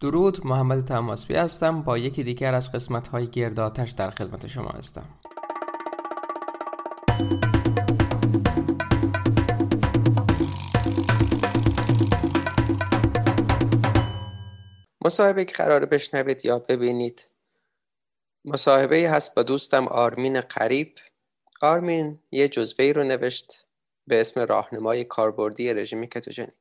درود محمد تماسبی هستم. با یکی دیگر از قسمت های گرداتش در خدمت شما هستم. مصاحبه که قرار بشنوید یا ببینید. مصاحبه هست با دوستم آرمین قریب. آرمین یه جزوه رو نوشت به اسم راهنمای کاربردی رژیم کتوژنیک.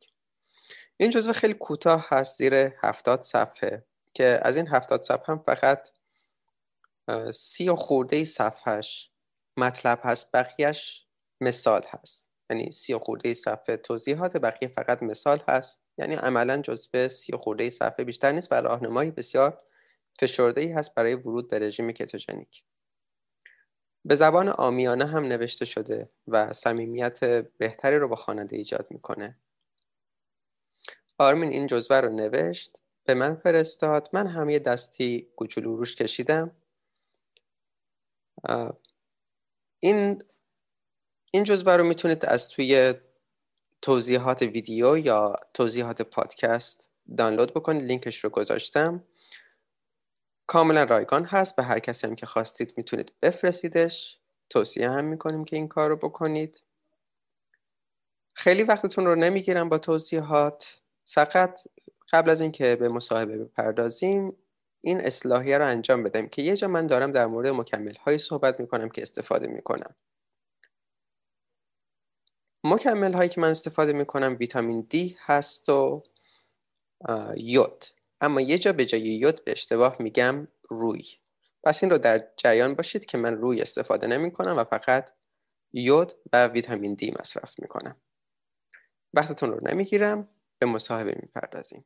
این جزوه خیلی کوتاه هست زیر هفتاد صفحه که از این هفتاد صفحه هم فقط سی و خورده صفحهش مطلب هست بقیهش مثال هست. یعنی سی و خورده صفحه توضیحات بقیه فقط مثال هست. یعنی عملا جزوه سی و خورده صفحه بیشتر نیست و راهنمایی بسیار فشرده ای هست برای ورود به رژیم کتوژنیک. به زبان آمیانه هم نوشته شده و صمیمیت بهتری رو با خواننده ایجاد می‌کنه. آرمین این جزوه رو نوشت به من فرستاد. من هم یه دستی کوچولو روش کشیدم. این این جزوه رو می‌تونید از توی توضیحات ویدیو یا توضیحات پادکست دانلود بکنید. لینکش رو گذاشتم. کاملا رایگان هست. به هر کسی هم که خواستید می‌تونید بفرستیدش. توصیه هم می‌کنیم که این کار رو بکنید. خیلی وقتتون رو نمی‌گیرم با توضیحات. فقط قبل از اینکه به مصاحبه بپردازیم این اصلاحیه رو انجام بدم که یه جا من دارم در مورد مکمل های صحبت می‌کنم که استفاده می‌کنم. مکمل هایی که من استفاده می‌کنم ویتامین دی هست و یود. اما یه جا به جای یود به اشتباه میگم روی. پس این رو در جریان باشید که من روی استفاده نمی کنم و فقط یود و ویتامین دی مصرف می کنم وقتتون رو نمی‌گیرم. به مصاحبه می‌پردازیم.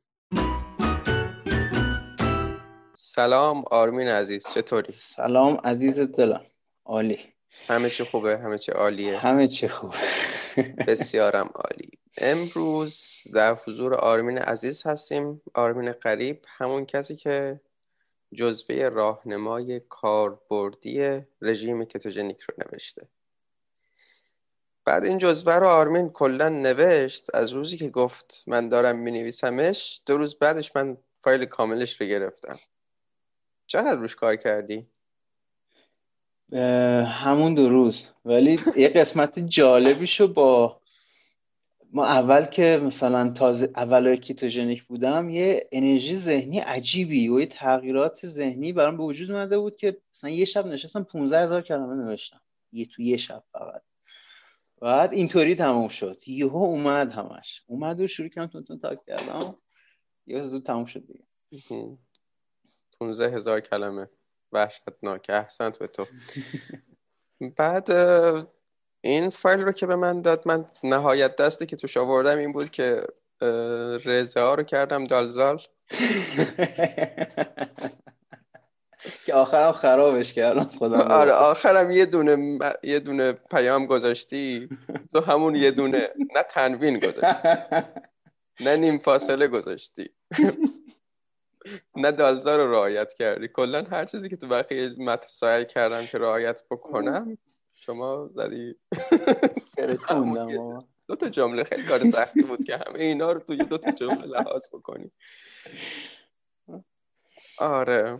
سلام آرمین عزیز چطوری؟ سلام عزیز دلم. عالی. همه چی خوبه؟ همه چی عالیه؟ همه چی خوبه. بسیارم عالی. امروز در حضور آرمین عزیز هستیم آرمین قریب همون کسی که جزوه راهنمای کاربردی رژیم کتوژنیک رو نوشته. بعد این جزوه رو آرمین کلا نوشت. از روزی که گفت من دارم می نویسمش دو روز بعدش من فایل کاملش رو گرفتم. چقدر روش کار کردی؟ همون دو روز. ولی یه قسمت جالبیشو با ما اول که مثلا تازه اول کیتوژنیک بودم یه انرژی ذهنی عجیبی و یه تغییرات ذهنی برام به وجود اومده بود که مثلا یه شب نشستم 15 هزار کلمه نوشتم. یه تو یه شب فقط. بعد اینطوری تموم شد. یهو اومد همش. اومد و شروع کردم تون تون تاک کردم. یه زود تموم شد دیگه. 15 هزار کلمه. وحشتناک. احسنت به تو. بعد این فایل رو که به من داد من نهایت دستی که توش آوردم این بود که رزه ها رو کردم دالزال. که آخرم خرابش کردم خدا آره آخرم یه دونه یه دونه پیام گذاشتی. تو همون یه دونه نه تنوین گذاشتی. نه نیم فاصله گذاشتی. نه دالزا رو رعایت کردی. کلا هر چیزی که تو بقیه متن سعی کردم که رعایت بکنم شما زدی. دو تا جمله خیلی کار سختی بود که همه اینا رو توی دو تا جمله لحاظ بکنی. آره.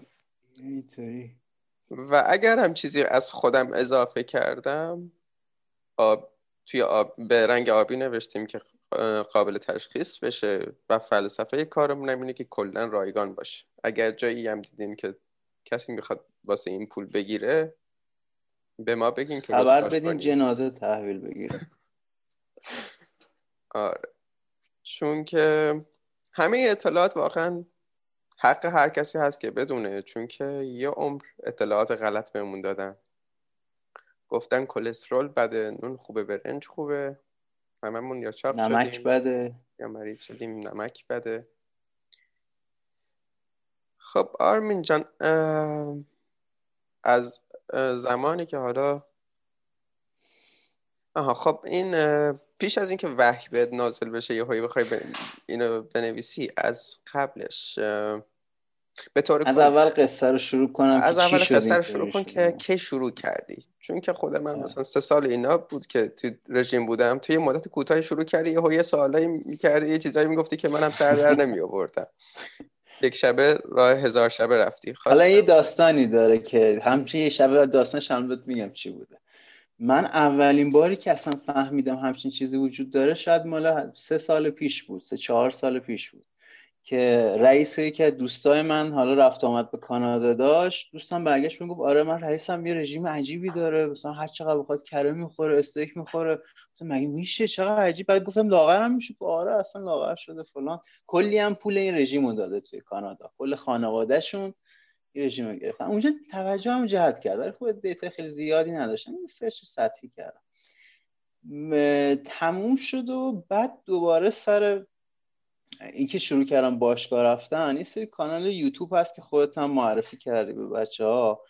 و اگر هم چیزی از خودم اضافه کردم آب توی آب به رنگ آبی نوشتیم که قابل تشخیص بشه و فلسفه کارمون اینه که کلا رایگان باشه. اگر جایی هم دیدین که کسی می‌خواد واسه این پول بگیره به ما بگین که خبر بدین جنازه تحویل بگیره. آره. چون که همه اطلاعات واقعا حق هر کسی هست که بدونه چون که یه عمر اطلاعات غلط بهمون دادن. گفتن کلسترول بده نون خوبه برنج خوبه. هممون یا چاپ نمک شدیم بده. یا مریض شدیم نمک بده. خب آرمین جان از زمانی که حالا آها خب این پیش از اینکه وحی بهت نازل بشه یه هایی بخوای اینو بنویسی از قبلش به طور از اول قصه رو شروع کنم از اول قصه رو شروع کن که کی شروع کردی؟ چون که خود من مثلا سه سال اینا بود که تو رژیم بودم توی مدت کوتاه شروع کردی یه یه سوالایی می‌کردی یه چیزایی می‌گفتی که منم سر در نمی آوردم یک شبه راه هزار شبه رفتی. حالا یه داستانی داره که همچین یه شبه داستانش هم میگم چی بوده. من اولین باری که اصلا فهمیدم همچین چیزی وجود داره شاید مال سه سال پیش بود سه چهار سال پیش بود. که رئیس یکی از دوستای من حالا رفت آمد به کانادا داشت. دوستم برگشت می‌گفت آره من رئیسم یه رژیم عجیبی داره. مثلا هر چقدر بخواد کره می‌خوره استیک می‌خوره. مثلا مگه میشه؟ چقدر عجیب. بعد گفتم لاغرم میشه. آره اصلا لاغر شده فلان. کلی هم پول این رژیم داده توی کانادا. کل خانوادهشون این رژیم رو گرفتن. اونجا توجهم جلب کرد. ولی خب data خیلی زیادی نداشتم این search سطحی کردم تموم شد و بعد دوباره سر اینکه شروع کردم باشگاه رفتن یه سری کانال یوتیوب هست که خودت هم معرفی کردی به بچه ها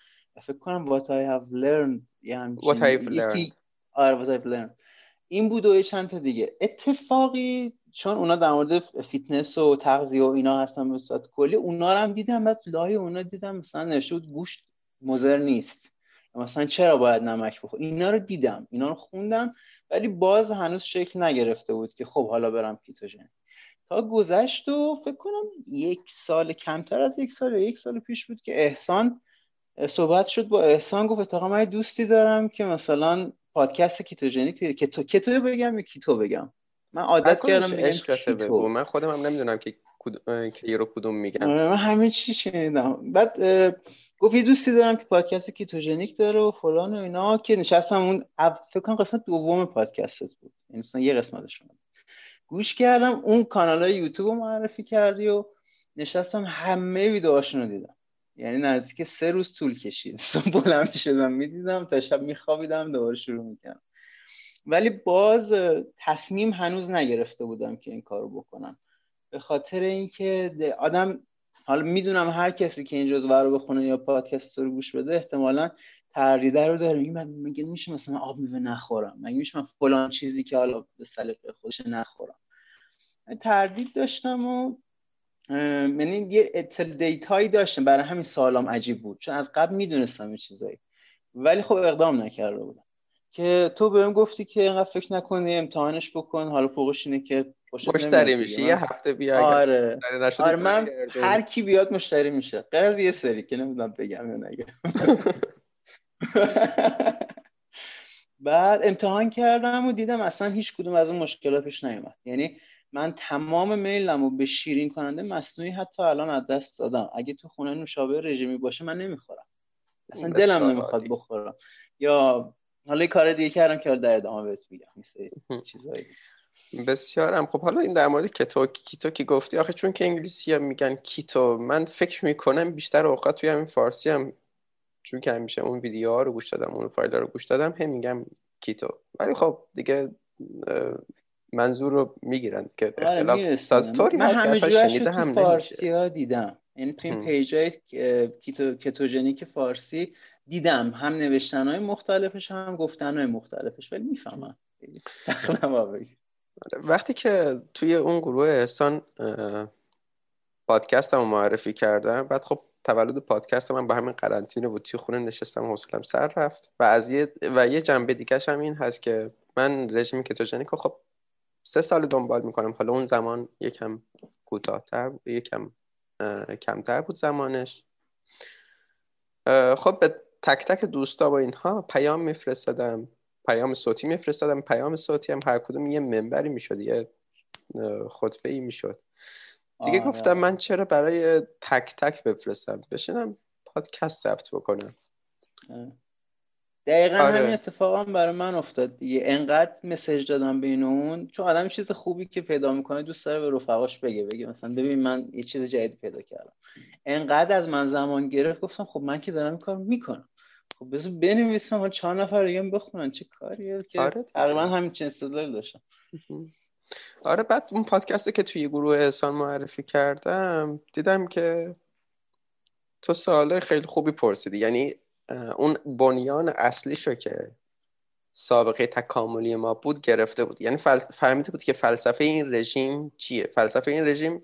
فکر کنم what I have learned یعنی what I've learned. آره what I've learned. این بود و چند تا دیگه. اتفاقی چون اونا در مورد فیتنس و تغذیه و اینا هستن به صورت کلی اونا رو هم دیدم بعد لای اونا دیدم مثلا نوشته بود گوشت مضر نیست. مثلا چرا باید نمک بخور؟ اینا رو دیدم اینا رو خوندم ولی باز هنوز شکل نگرفته بود که خب حالا برم کیتوژن. تا گذشت و فکر کنم یک سال کمتر از یک سال یا یک سال پیش بود که احسان صحبت شد با احسان گفت اتفاقا من دوستی دارم که مثلا پادکست کیتوژنیک که تو کیتو بگم یا کیتو بگم؟ من عادت کردم بگم کیتو من خودم هم نمی‌دونم که کی رو کدوم میگم آره، من همه چی شنیدم. بعد گفت یه دوستی دارم که پادکست کیتوژنیک داره و فلان و اینا که نشستم اون فکر کنم قسمت دوم پادکستت بود. یعنی مثلا یه قسمتش گوش کردم اون کانال های یوتیوب رو معرفی کردی و نشستم همه ویدیوهاشون رو دیدم. یعنی نزدیک سه روز طول کشید. بلند شدم می‌دیدم تا شب میخوابیدم دوباره شروع می‌کردم. ولی باز تصمیم هنوز نگرفته بودم که این کارو بکنم. به خاطر اینکه آدم حالا می‌دونم هر کسی که این جزوه رو بخونه یا پادکست رو گوش بده احتمالا تردیده رو داره. میگه میشه مثلا آب میوه نخورم؟ مگه میشه من فلان چیزی که حالا به سلیقه خودش نخورم؟ تردید داشتم و یعنی یه دیتایی داشتم. برای همین سالام عجیب بود. چون از قبل می‌دونستم این چیزایی. ولی خب اقدام نکرده بودم. که تو بهم گفتی که اینقدر فکر نکنی امتحانش بکن. حالا فوقش اینه که مشتری میشه یه هفته بیا آره, آره من هر کی بیاد مشتری میشه. غیر از یه سری که نمی‌دونم بگم یا نگم. بعد امتحان کردم و دیدم اصلا هیچ کدوم از اون مشکلات پیش نیومد. یعنی من تمام میلم رو به شیرین کننده مصنوعی حتی الان از دست دادم. اگه تو خونه نوشابه رژیمی باشه من نمی‌خورم. اصلا دلم نمی‌خواد بخورم. یا حالا کار دیگه کردم که در ادامه بهت میگم چیزایی. بسیارم. خب حالا این در مورد کتو keto که گفتی آخه چون که انگلیسی هم میگن keto من فکر می‌کنم بیشتر اوقات توی همین فارسی هم چون که همیشه اون ویدیوها رو گوش دادم اون فایل رو گوش دادم هم میگم keto. ولی خب دیگه منظور رو می‌گیرن که آره، اختلاف طوری هست که شنیده هم فارسی ها دیدم. یعنی تو این پیج های keto کتوژنیک فارسی دیدم. هم نوشتن های مختلفش هم گفتن های مختلفش. ولی می‌فهمم. سخت آره، وقتی که توی اون گروه احسان پادکست هم معرفی کردم بعد خب تولد پادکست من با همین قرنطینه بود. توی خونه نشستم حوصلم سر رفت. و از یه و یه جنبه دیگه هم این هست که من رژیم کتوژنیک خب سه سال دنبال می‌کنم. حالا اون زمان یکم کوتاهتر یکم کمتر بود زمانش. خب به تک تک دوستا با اینها پیام میفرستادم. پیام صوتی میفرستادم. پیام صوتی هم هر کدوم یه منبری می‌شد یه خطبه ای می‌شد. دیگه گفتم من چرا برای تک تک بفرستم؟ بشینم پادکست ثبت بکنم. دقیقا آره. همین اتفاق هم برای من افتاد دیگه. انقدر مسج دادم بین اون. چون آدم چیز خوبی که پیدا می‌کنه دوست داره به رفقاش بگه بگه مثلا ببین من یه چیز جدید پیدا کردم. انقدر از من زمان گرفت گفتم خب من که دارم کار می‌کنم. خب بذار بنویسم حالا چهار نفر دیگه بخونن. چه کاریه که آره تقریبا همین استدلال داشتم. آره بعد اون پادکستی که توی گروه احسان معرفی کردم دیدم که تو سوال خیلی خوبی پرسیدی. یعنی اون بنیان اصلیشو که سابقه تکاملی ما بود گرفته بود. یعنی فهمیده بود که فلسفه این رژیم چیه؟ فلسفه این رژیم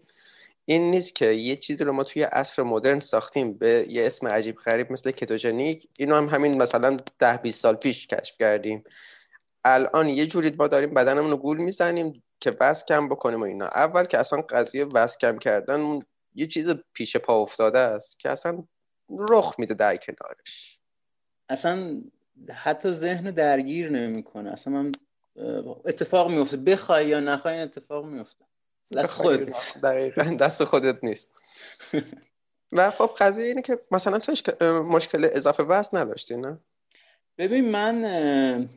این نیست که یه چیزی رو ما توی عصر مدرن ساختیم به یه اسم عجیب غریب مثل کتوژنیک. اینو هم همین مثلا ده 20 سال پیش کشف کردیم. الان یه جوری ما داریم بدنمون رو گول می‌زنیم که وزن کم بکنیم و اینا. اول که اصلا قضیه وزن کم کردن یه چیز پیش پا افتاده است که اصلا رخ میده در کنارش. اصلا حتی ذهن درگیر نمی‌کنه. اصلا من اتفاق میفته بخوای یا نخوای اتفاق میفته دست خودت دقیقا دست خودت نیست. و خب قضیه اینه که مثلا تو مشکل اضافه وزن نداشتی نه؟ ببین من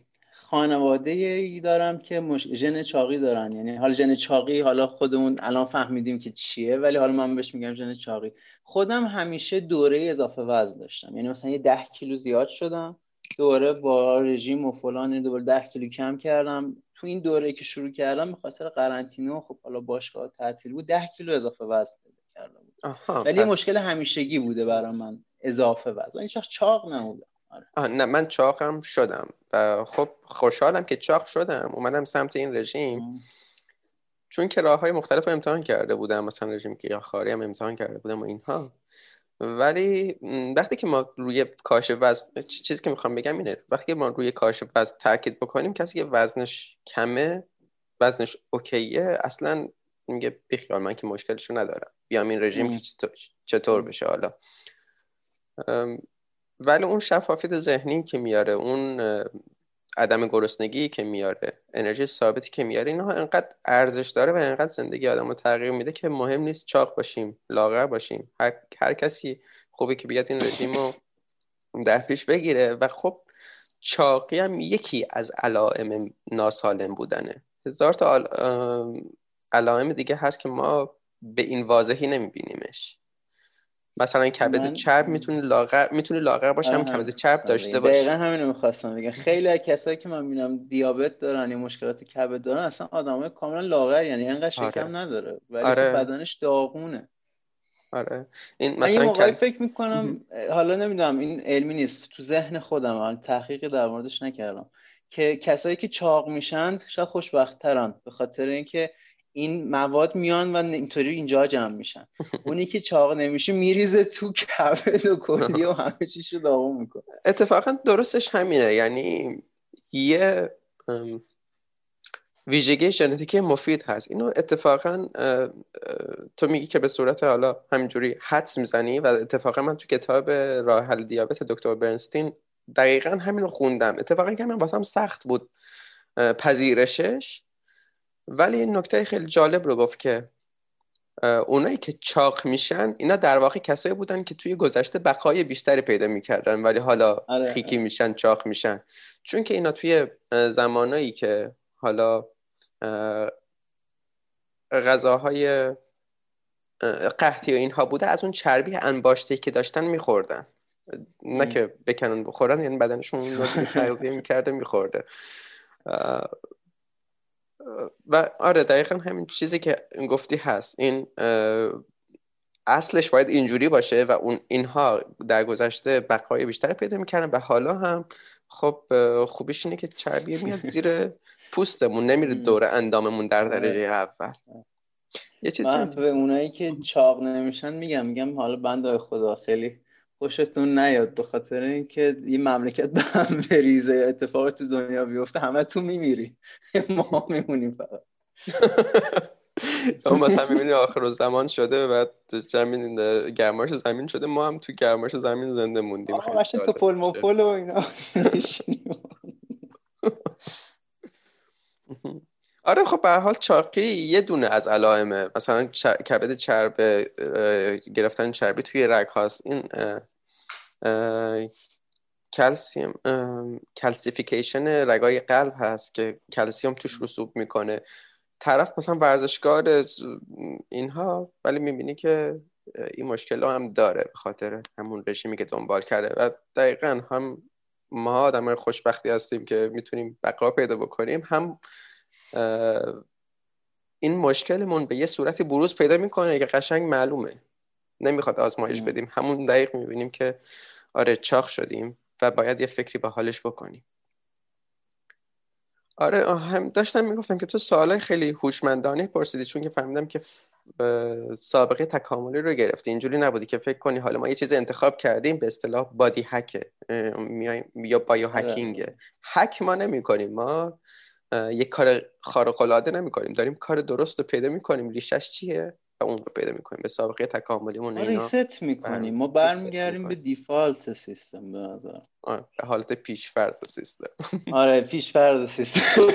خانواده ای دارم که مش... ژن چاقی دارن. یعنی حالا ژن چاقی حالا خودمون الان فهمیدیم که چیه ولی حالا من بهش میگم ژن چاقی. خودم همیشه دوره اضافه وزن داشتم. یعنی مثلا یه ده کیلو زیاد شدم دوره با رژیم و فلان دوباره ده کیلو کم کردم. تو این دوره که شروع کردم به خاطر قرنطینه و خب حالا باشگاه تعطیل بود ده کیلو اضافه وزن کردم. ولی پس... مشکل همیشگی بوده برای من اضافه وزن. این چاق نبودم. آره. نه من چاقم شدم و خب خوشحالم که چاق شدم. اومدم سمت این رژیم. چون که راه های مختلف امتحان کرده بودم مثلا رژیم گیاهخواری هم امتحان کرده بودم و اینها. ولی وقتی که ما روی کاهش وزن چیزی که می‌خوام بگم اینه وقتی که ما روی کاهش وزن تاکید بکنیم کسی که وزنش کمه وزنش اوکیه اصلا میگه بیخیال من که مشکلشو ندارم. بیام این رژیم که چطور بشه حالا. ولی اون شفافیت ذهنی که میاره اون عدم گرسنگی که میاره انرژی ثابتی که میاره اینها انقدر ارزش داره و انقدر زندگی آدم رو تغییر میده که مهم نیست چاق باشیم لاغر باشیم. هر, هر کسی خوبه که بیاد این رژیم رو در پیش بگیره و خب چاقی هم یکی از علائم ناسالم بودنه. هزار تا علائم دیگه هست که ما به این واضحی نمیبینیمش. مثلا کبد چرب می‌تونه لاغر می‌تونه لاغر باشه هم کبد چرب داشته باشه دقیقا همینو می‌خواستم بگم. خیلی از کسایی که من می‌بینم دیابت دارن یا مشکلات کبد دارن اصلا آدمای کاملا لاغر یعنی انقدر شکم آره. نداره ولی آره. بدنش داغونه. آره. این مثلا کل... فکر می‌کنم حالا نمی‌دونم این علمی نیست. تو ذهن خودم من تحقیقی در موردش نکردم. که کسایی که چاق میشن شاید خوشبخت ترن به خاطر اینکه این مواد میان و اینطوری اینجا جمع میشن. اونی که چاق نمیشه میریزه تو کبد و کلیه و همه چیش رو داغون می‌کنه. اتفاقا درستش همینه. یعنی یه ویژگی ژنتیکی مفید هست. اینو اتفاقا تو میگی که به صورت حالا همینجوری حدس می‌زنی و اتفاقا من تو کتاب راه حل دیابت دکتر برنستین دقیقا همین رو خوندم. اتفاقا که من واسم سخت بود پذیرشش. ولی این نکته خیلی جالب رو گفت که اونایی که چاق میشن اینا در واقع کسایی بودن که توی گذشته بقای بیشتری پیدا می‌کردن ولی حالا آره، خیکی آره. میشن چاق میشن. چون که اینا توی زمانایی که حالا غذاهای قحطی و اینها بوده از اون چربی انباشته که داشتن میخوردن. نه که بکنن بخورن یعنی بدنشون تغذیه می‌کرده میخورده. و آره دقیقا همین چیزی که گفتی هست. این اصلش باید اینجوری باشه و اون اینها در گذشته بقای بیشتر پیدا می‌کردن و حالا هم خب خوبیش اینه که چربی میاد زیر پوستمون نمیره دور انداممون در درجه اول. یه چیزی من به اونایی که چاق نمیشن میگم میگم حالا بنده خدا خیلی خوشتون نیاد به خاطر اینکه یه مملکت به هم بریزه اتفاق تو دنیا بیفته همه تو میمیری. ما میمونیم فقط. اما مثلا می‌بینی آخر زمان شده و زمین گرماش زمین شده ما هم تو گرماش زمین زنده موندیم. آقا تو پل مپل و اینا. آره خب به حال چاقی یه دونه از علائمه مثلا کبد چرب گرفتن چربی توی رگ هاست این کلسیم کلسیفیکیشن رگای قلب هست که کلسیوم توش رسوب می‌کنه. طرف مثلا ورزشکار اینها ولی می‌بینی که این مشکل هم داره به خاطر همون رژیمی که دنبال کرده. و دقیقا هم ما آدم خوشبختی هستیم که می‌تونیم بقا پیدا بکنیم. هم این مشکلمون به یه صورتی بروز پیدا می‌کنه که قشنگ معلومه. نمی‌خواد آزمایش بدیم. همون دقیق می‌بینیم که آره چاق شدیم و باید یه فکری به حالش بکنیم. آره هم داشتم می‌گفتم که تو سوالای خیلی هوشمندانه پرسیدی چون که فهمیدم که سابقه تکاملی رو گرفتی. اینجوری نبودی که فکر کنی حالا ما یه چیز انتخاب کردیم به اصطلاح بادی هکه یا بایو هکینگه هک ما نمی کنیم ما یه کار خارق العاده نمی کنیم داریم کار درست رو پیدا می کنیم ریشش چیه؟ رو پیدا می‌کنیم. به سابقه تکاملیمون اینا. ریست می‌کنیم. ما برمیگردیم به دیفالت سیستم به نظر. آره به حالت پیشفرض سیستم. آره پیشفرض سیستم.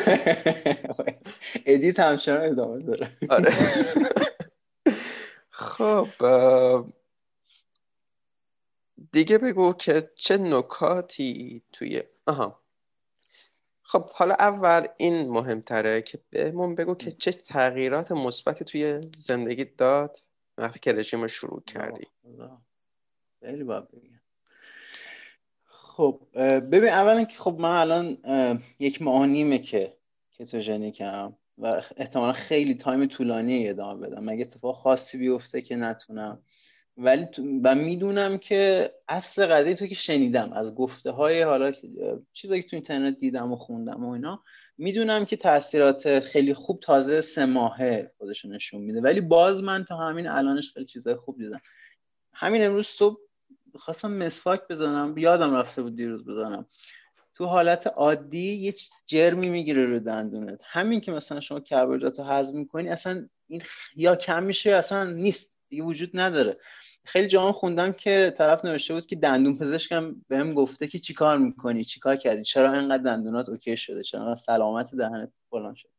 ادیت همچنان ادامه داره. آره. خب دیگه بگو که چه نکاتی توی آها. خب حالا اول این مهمتره که بهمون بگو که چه تغییرات مثبتی توی زندگی داد وقتی که رژیم رو شروع کردی؟ خیلی باید بگم. خب ببین اولا که خب من الان یک ماه نیمه که کتوژنیکم و احتمالا خیلی تایم طولانی ادامه بدم. مگه اتفاق خاصی بیفته که نتونم؟ ولی و می‌دونم که اصل قضیه تو که شنیدم از گفته های حالا چیزایی که تو اینترنت دیدم و خوندم و اینا می‌دونم که تاثیرات خیلی خوب تازه سه ماهه خودش نشون میده. ولی باز من تا همین الانش خیلی چیزای خوب دیدم. همین امروز صبح خواستم مسواک بزنم یادم رفته بود دیروز بزنم. تو حالت عادی یه جرمی می‌گیره رو دندونت. همین که مثلا شما کربوهیدرات رو هضم می‌کنی اصلا این یا کم میشه اصلا نیست. دیگه وجود نداره. خیلی جاها خوندم که طرف نوشته بود که دندون پزشکم بهم گفته که چیکار می‌کنی؟ چیکار کردی؟ چرا اینقدر دندونات اوکی شده؟ چرا سلامت دهنت فلان شد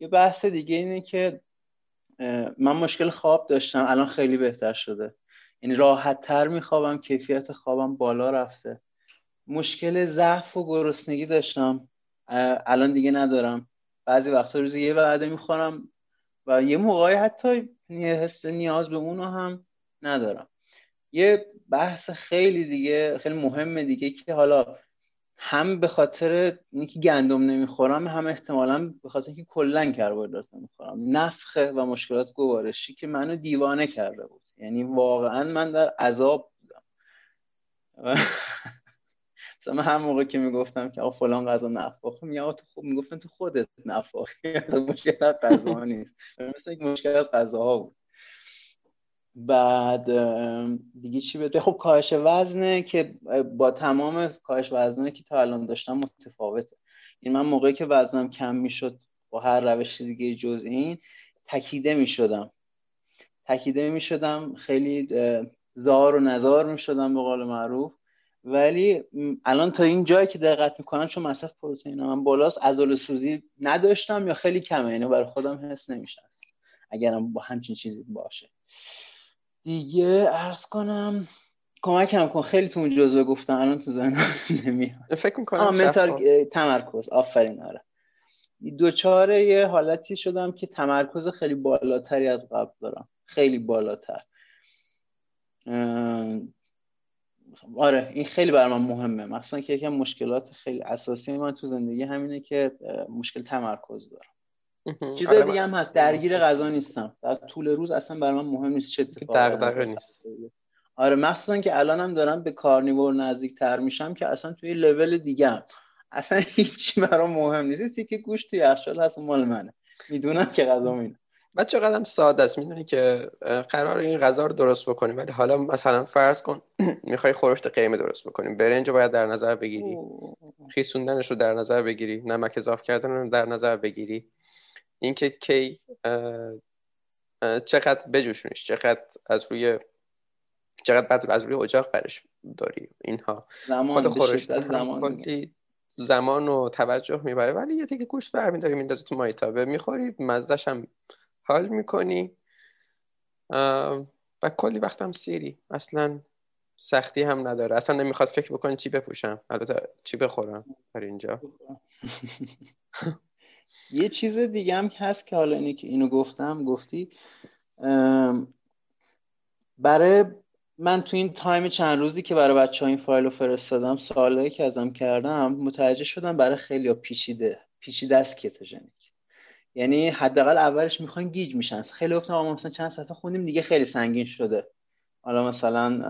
یه بحث دیگه اینه که من مشکل خواب داشتم. الان خیلی بهتر شده. یعنی راحت تر میخوابم کیفیت خوابم بالا رفته. مشکل ضعف و گرسنگی داشتم. الان دیگه ندارم. بعضی وقتا روزی یه وعده می‌خورم و یه موقعی حتی حس نیاز به اونو هم ندارم. یه بحث خیلی دیگه خیلی مهمه دیگه که حالا هم به خاطر اینکه گندم نمی‌خورم هم احتمالا به خاطر اینکه کلا کربوهیدرات نمی‌خورم. نفخه و مشکلات گوارشی که منو دیوانه کرده بود. یعنی واقعا من در عذاب بودم. مثلا هم موقع که می‌گفتم که آقا فلان غذا نفاخه میگه تو خوب می‌گفتن تو خودت نفاخی مشکل از غذا نیست. مثل یک مشکل از غذاها بود. بعد دیگه چی بده خب کاهش وزنه که با تمام کاهش وزنه که تا الان داشتم متفاوته. این من موقعی که وزنم کم می‌شد با هر روش دیگه جز این تکیده می‌شدم. تکیده می‌شدم خیلی زار و نزار می‌شدم به قول معروف. ولی الان تا این جایی که دقت می‌کنم چون مصرف پروتئین من بالاست عضل سوزی نداشتم یا خیلی کمه یعنی برای خودم حس نمیشه اگرم با همچین چیزی باشه. دیگه ارز کنم کمکم کن. خیلی تو اون جزوه گفتم الان تو زن نمیاد. فکر می‌کنم منتال تمرکز. آفرین آره. دوچاره یه حالتی شدم که تمرکز خیلی بالاتری از قبل دارم. خیلی بالاتر. آره این خیلی بر من مهمه. مثلا که یکم مشکلات خیلی اساسی من تو زندگی همینه که مشکل تمرکز دارم. چیز آره دیگه هم هست درگیر غذا نیستم. در طول روز اصلا برای من مهم نیست چه اتفاقی نیست. آره مخصوصا که الانم دارم به کارنیور نزدیک تر میشم که اصلا توی لول دیگه هم. اصلا هیچ برام مهم نیست. که گوشت توی یخچال هست مال منه. می‌دونم که غذا اینه بعد چقدر ساده است می‌دونی که قرار این غذا رو درست بکنیم. ولی حالا مثلا فرض کن می‌خوای خورشت قیمه درست بکنیم برنج رو باید در نظر بگیری. خیسوندنش رو در نظر بگیری. نمک اضافه کردن رو در نظر بگیری. اینکه کی چقدر بجوشونیش چقدر از روی چقدر بعد از روی اجاق برش داری اینها. خود خورشتن کلی زمان و توجه می‌بره. ولی یه تیکه گوشت برمیداری میندازی تو مایتابه می‌خوری مزدش هم حال می‌کنی؟ و کلی وقت هم سیری. اصلا سختی هم نداره. اصلا نمی‌خواد فکر بکنی چی بپوشم. البته چی بخورم در اینجا. یه چیز دیگه هم هست که حالا اینی که اینو گفتم گفتی. برای من تو این تایم چند روزی که برای بچه این فایل رو فرستادم سوالایی که ازم کردم متوجه شدم برای خیلی پیچیده پیچیده است کتوژنیک یعنی حداقل اولش می‌خوان گیج میشن. خیلی گفتم ما مثلا چند صفحه خوندیم دیگه خیلی سنگین شده. حالا مثلا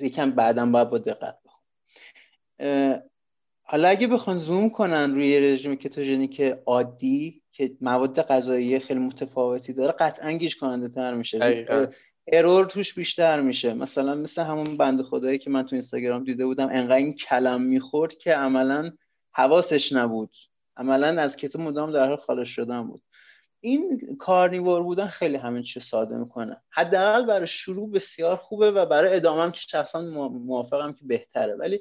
یکم بعدم باید با دقت بخون حالا اگه بخوان زوم کنن روی رژیم کتوژنیک عادی که مواد غذایی خیلی متفاوتی داره قطعا گیج کننده تر میشه. ارور توش بیشتر میشه. مثلا مثل همون بند خدایی که من تو اینستاگرام دیده بودم انقدر این کلم می‌خورد که عملا حواسش نبود. عملا از کتو مدام در حال خارج شدن بود. این کارنیوار بودن خیلی همین چیز ساده می‌کنه. حداقل برای شروع بسیار خوبه و برای ادامه که شخصا موافقم که بهتره. ولی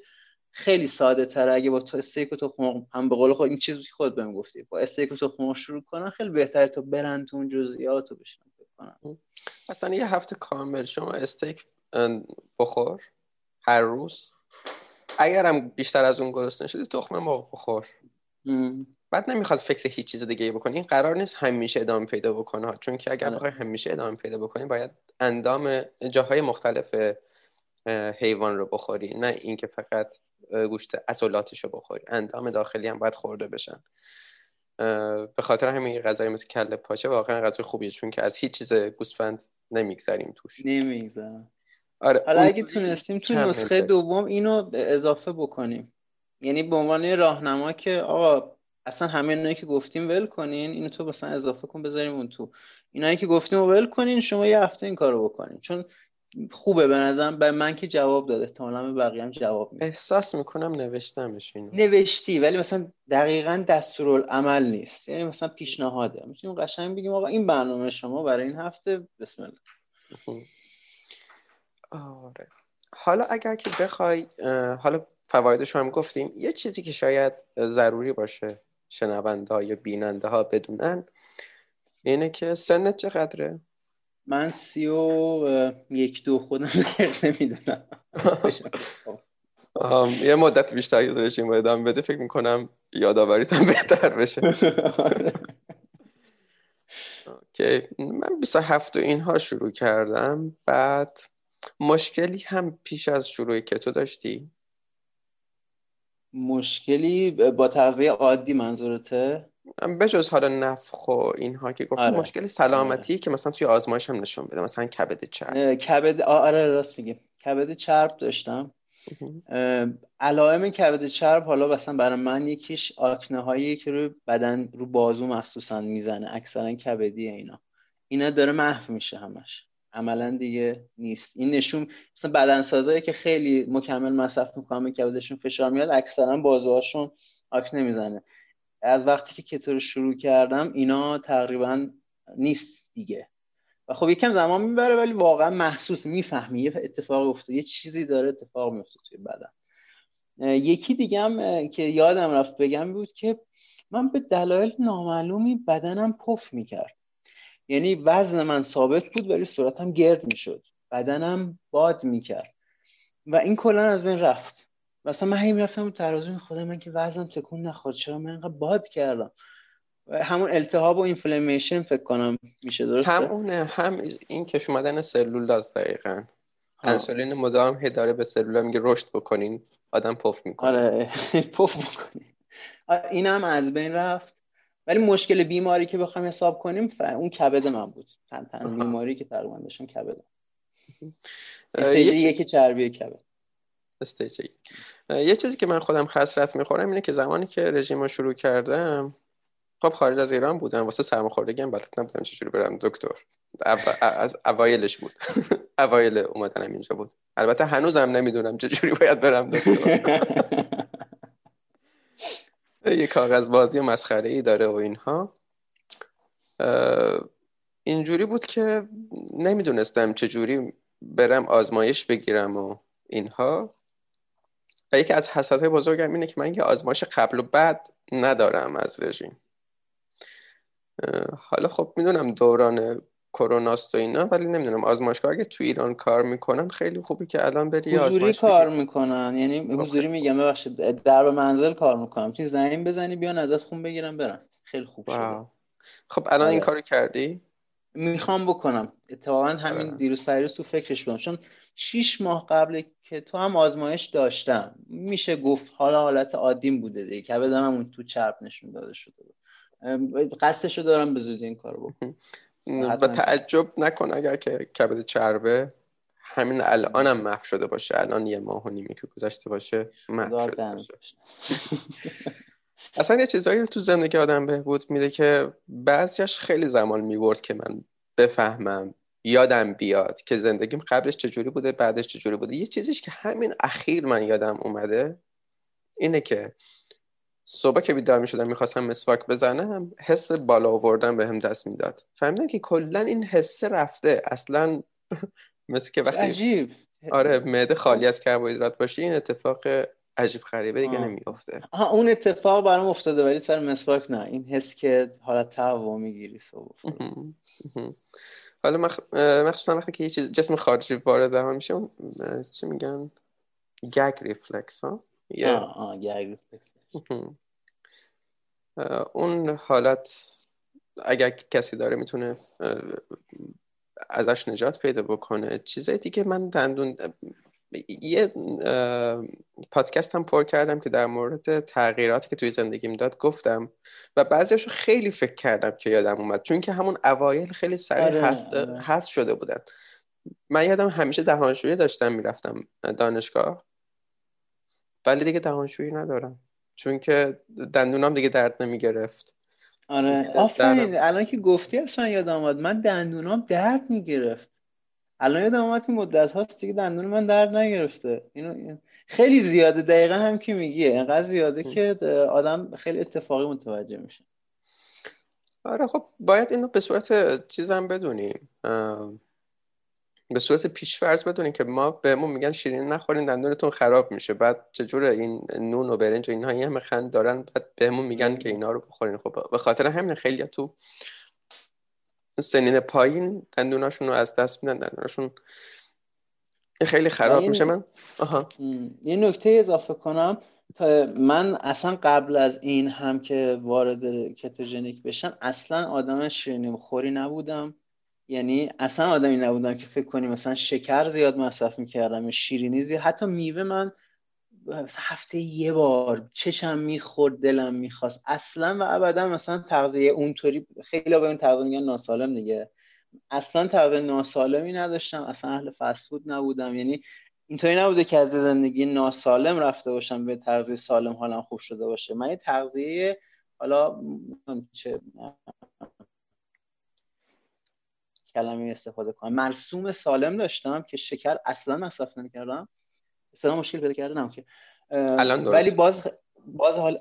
خیلی ساده تره. اگه با تو استیک و تخم هم به قول خود این چیزی که خود بهم گفتی. با استیک و تخم شروع کنن خیلی بهتره تا برن تو اون جزئیات رو بشن کنن اصلا یه هفته کامل شما استیک بخور. هر روز. اگرم بیشتر از اون گرسنه شدی تخم مرغ بخور. بعد نمی‌خواد فکر هیچ چیز دیگه بکنی. این قرار نیست همیشه ادامه پیدا بکنه. چون که اگر آره. بخوای همیشه ادامه پیدا بکنی باید اندام جاهای مختلف حیوان رو بخوری. نه اینکه فقط گوشت عضلاتش رو بخوری. اندام داخلی هم باید خورده بشن. به خاطر همین غذای مثل کله پاچه واقعا غذای خوبیه چون که از هیچ چیز گوسفند نمیگذریم توش. نمیگذرم. آره حالا اگه تونستیم تو نسخه دوم اینو اضافه بکنیم. یعنی به عنوان راهنما که آقا اصلا همه اینایی که گفتیم ول کنین اینو تو مثلا اضافه کن بذاریم اون تو. اینایی که گفتیم ول کنین شما یه هفته این کارو بکنین. چون خوبه به نظرم به من که جواب داده. احتمالاً به بقیه هم جواب میده. احساس می‌کنم نوشتمش اینو. نوشتی ولی مثلا دقیقا دستورالعمل نیست. یعنی مثلا پیشنهاده. می‌تونیم قشنگ بگیم آقا این برنامه شما برای این هفته. بسم الله. آره. حالا اگر که بخوای حالا فوایدش هم گفتیم. یه چیزی که شاید ضروری باشه شنونده ها یا بیننده ها بدونن اینه که سنت چقدره؟ من سی و یک دو خودم نمی‌دونم. یه مدت بیشتر رژیم رو ادامه بده. فکر می‌کنم یادآوریت هم بهتر بشه. که من 27 و اینها شروع کردم. بعد مشکلی هم پیش از شروع کتو داشتی؟ مشکلی با تغذیه عادی منظورته؟ بجز حالا نفخ و اینها که گفتم آره. مشکل سلامتی آره. که مثلا توی آزمایش هم نشون بده مثلا کبد چرب کبد آره راست میگیم کبد چرب داشتم علائم کبد چرب حالا مثلا برای من یکیش آکنه هایی که روی بدن رو بازو مخصوصا می‌زنه اکثرا کبدی اینا اینا داره محو میشه همش عملا دیگه نیست. این نشون مثلا بدن سازایی که خیلی مکمل مصرف می‌کنن کبدشون فشار میاد اکثرا بازوهاشون آکنه می‌زنه از وقتی که کتو رو شروع کردم اینا تقریبا نیست دیگه. و خب یکم زمان می‌بره ولی واقعا محسوس می‌فهمی. یه اتفاق افتاد یه چیزی داره اتفاق میفته توی بدن. یکی دیگه هم که یادم رفت بگم بود که من به دلایل نامعلومی بدنم پف می‌کرد. یعنی وزن من ثابت بود ولی صورتم گرد می‌شد. بدنم باد می‌کرد. و این کلا از بین رفت. مثلا من هی می‌رفتم ترازو خدا من که وزنم تکون نخورد. چرا من انقدر باد کردم؟ همون التهاب و اینفلامیشن فکر کنم میشه درسته؟ همونه هم این کش اومدن سلول داست دقیقا. انسولین مدام هی داره به سلول میگه رشد بکنین. آدم پف می‌کنه. آره پف بکنین. این هم از بین رفت. ولی مشکل بیماری که بخوایم حساب کنیم اون کبد من بود. تن تن بیماری که تقریبا داشتم کبد. یکی چربی کبد. استیج یه چیزی که من خودم حسرت می‌خورم اینه که زمانی که رژیم رو شروع کردم خب خارج از ایران بودم. واسه سرماخوردگی هم بلد نبودم چجوری برم دکتر. از اوایلش بود. اوایل اومدنم اینجا بود. البته هنوزم نمی‌دونم چجوری باید برم دکتر. یه کاغذ بازی مسخره ای داره و اینها. اینجوری بود که نمی‌دونستم چجوری برم آزمایش بگیرم و اینها. و یکی از حسرت بزرگم اینه که من یه آزمایش قبل و بعد ندارم از رژیم. حالا خب می‌دونم دوران کروناست و اینا ولی نمی‌دونم آزمایشگاه اگه تو ایران کار می‌کنن خیلی خوبه که الان بری حضوری کار می‌کنن یعنی حضوری میگم ببخشید در منزل کار می‌کنم تو زنگ بزنی بیان ازت خون بگیرم برن. خیلی خوب شده. خب الان این آره. کارو کردی؟ می‌خوام بکنم. اتفاقا همین آره. دیروز فریروز تو فکرش بودم چون شیش ماه قبل که تو هم آزمایش داشتم میشه گفت حالا حالت عادیم بوده دیگه که بدنم اون تو چرب نشون داده شده بود. قصدشو دارم به زودی این کارو بکنم. با تعجب نکن اگر که کبد چربه همین الان هم محو شده باشه. الان یه ماه و نیمی که گذشته باشه محو شده باشه. اصلا یه چیزایی تو زندگی آدم بهبود میده که بعضیش خیلی زمان می‌برد که من بفهمم یادم بیاد که زندگیم قبلش چجوری بوده بعدش چجوری بوده. یه چیزیش که همین اخیر من یادم اومده اینه که صبح که بیدار می شدم می‌خواستم مسواک بزنم حس بالا آوردن به هم دست می‌داد. فهمیدم که کلا این حس رفته. اصلا مثل که وقتی عجیب. آره معده خالی از کربوهیدرات باشه این اتفاق عجیب غریبه دیگه نمیافته. آها اون اتفاق برام افتاده ولی سر مسواک نه. این حس که حالت تهوع می‌گیری صبح حالا مخصوصا وقتی که یه چیز جسم خارجی وارد هم میشه چی میگن؟ gag reflex ها؟ آه gag reflex اون حالت اگر کسی داره می‌تونه ازش نجات پیدا بکنه چیزای دیگه من دندون یه پادکست هم پر کردم که در مورد تغییراتی که توی زندگیم داد گفتم و بعضیاشو خیلی فکر کردم که یادم اومد. چون که همون اوایل خیلی سریع آره، هست, آره. هست شده بودن. من یادم همیشه دهانشویی داشتم می‌رفتم دانشگاه. ولی دیگه دهانشویی ندارم. چون که دندونام دیگه درد نمی‌گرفت. آره. آفرین. الان که گفتی اصلا یادم آمد من دندونام درد می‌گرفت. الان یادم اومد این مدت هاست دیگه دندون من درد نگرفته. اینو خیلی زیاده. دقیقا هم که میگیه اینقدر زیاده که آدم خیلی اتفاقی متوجه میشه. آره خب باید اینو به صورت چیزم بدونیم به صورت پیشفرض بدونیم که ما بهمون میگن شیرین نخورین دندونتون خراب میشه. بعد چجوره این نون و برنج و اینها این همه خند دارن بعد بهمون میگن که اینا رو بخورین. خب به خاطر همین خیلی تو سنین پایین دندوناشون رو از دست میدن دندوناشون خیلی خراب میشه. من آها. یه نکته اضافه کنم. تا من اصلا قبل از این هم که وارد کتوژنیک بشم اصلا آدم شیرینی خوری نبودم. یعنی اصلا آدمی نبودم که فکر کنی مثلا شکر زیاد مصرف می‌کردم شیرینی زیاد. حتی میوه من هفته یه بار چشم می‌خورد دلم می‌خواست. اصلا و ابدا مثلا تغذیه اونطوری خیلی با این تغذیه میگن ناسالم دیگه. اصلا تغذیه ناسالمی نداشتم. اصلا اهل فست فود نبودم. یعنی اینطوری نبوده که از زندگی ناسالم رفته باشم به تغذیه سالم حالم خوب شده باشه. من یه تغذیه حالا چه کلمه استفاده کنم. مرسوم سالم داشتم که شکر اصلا مصرف نمی‌کردم. صدا مشکل پیدا کرده که. الان ولی باز باز حال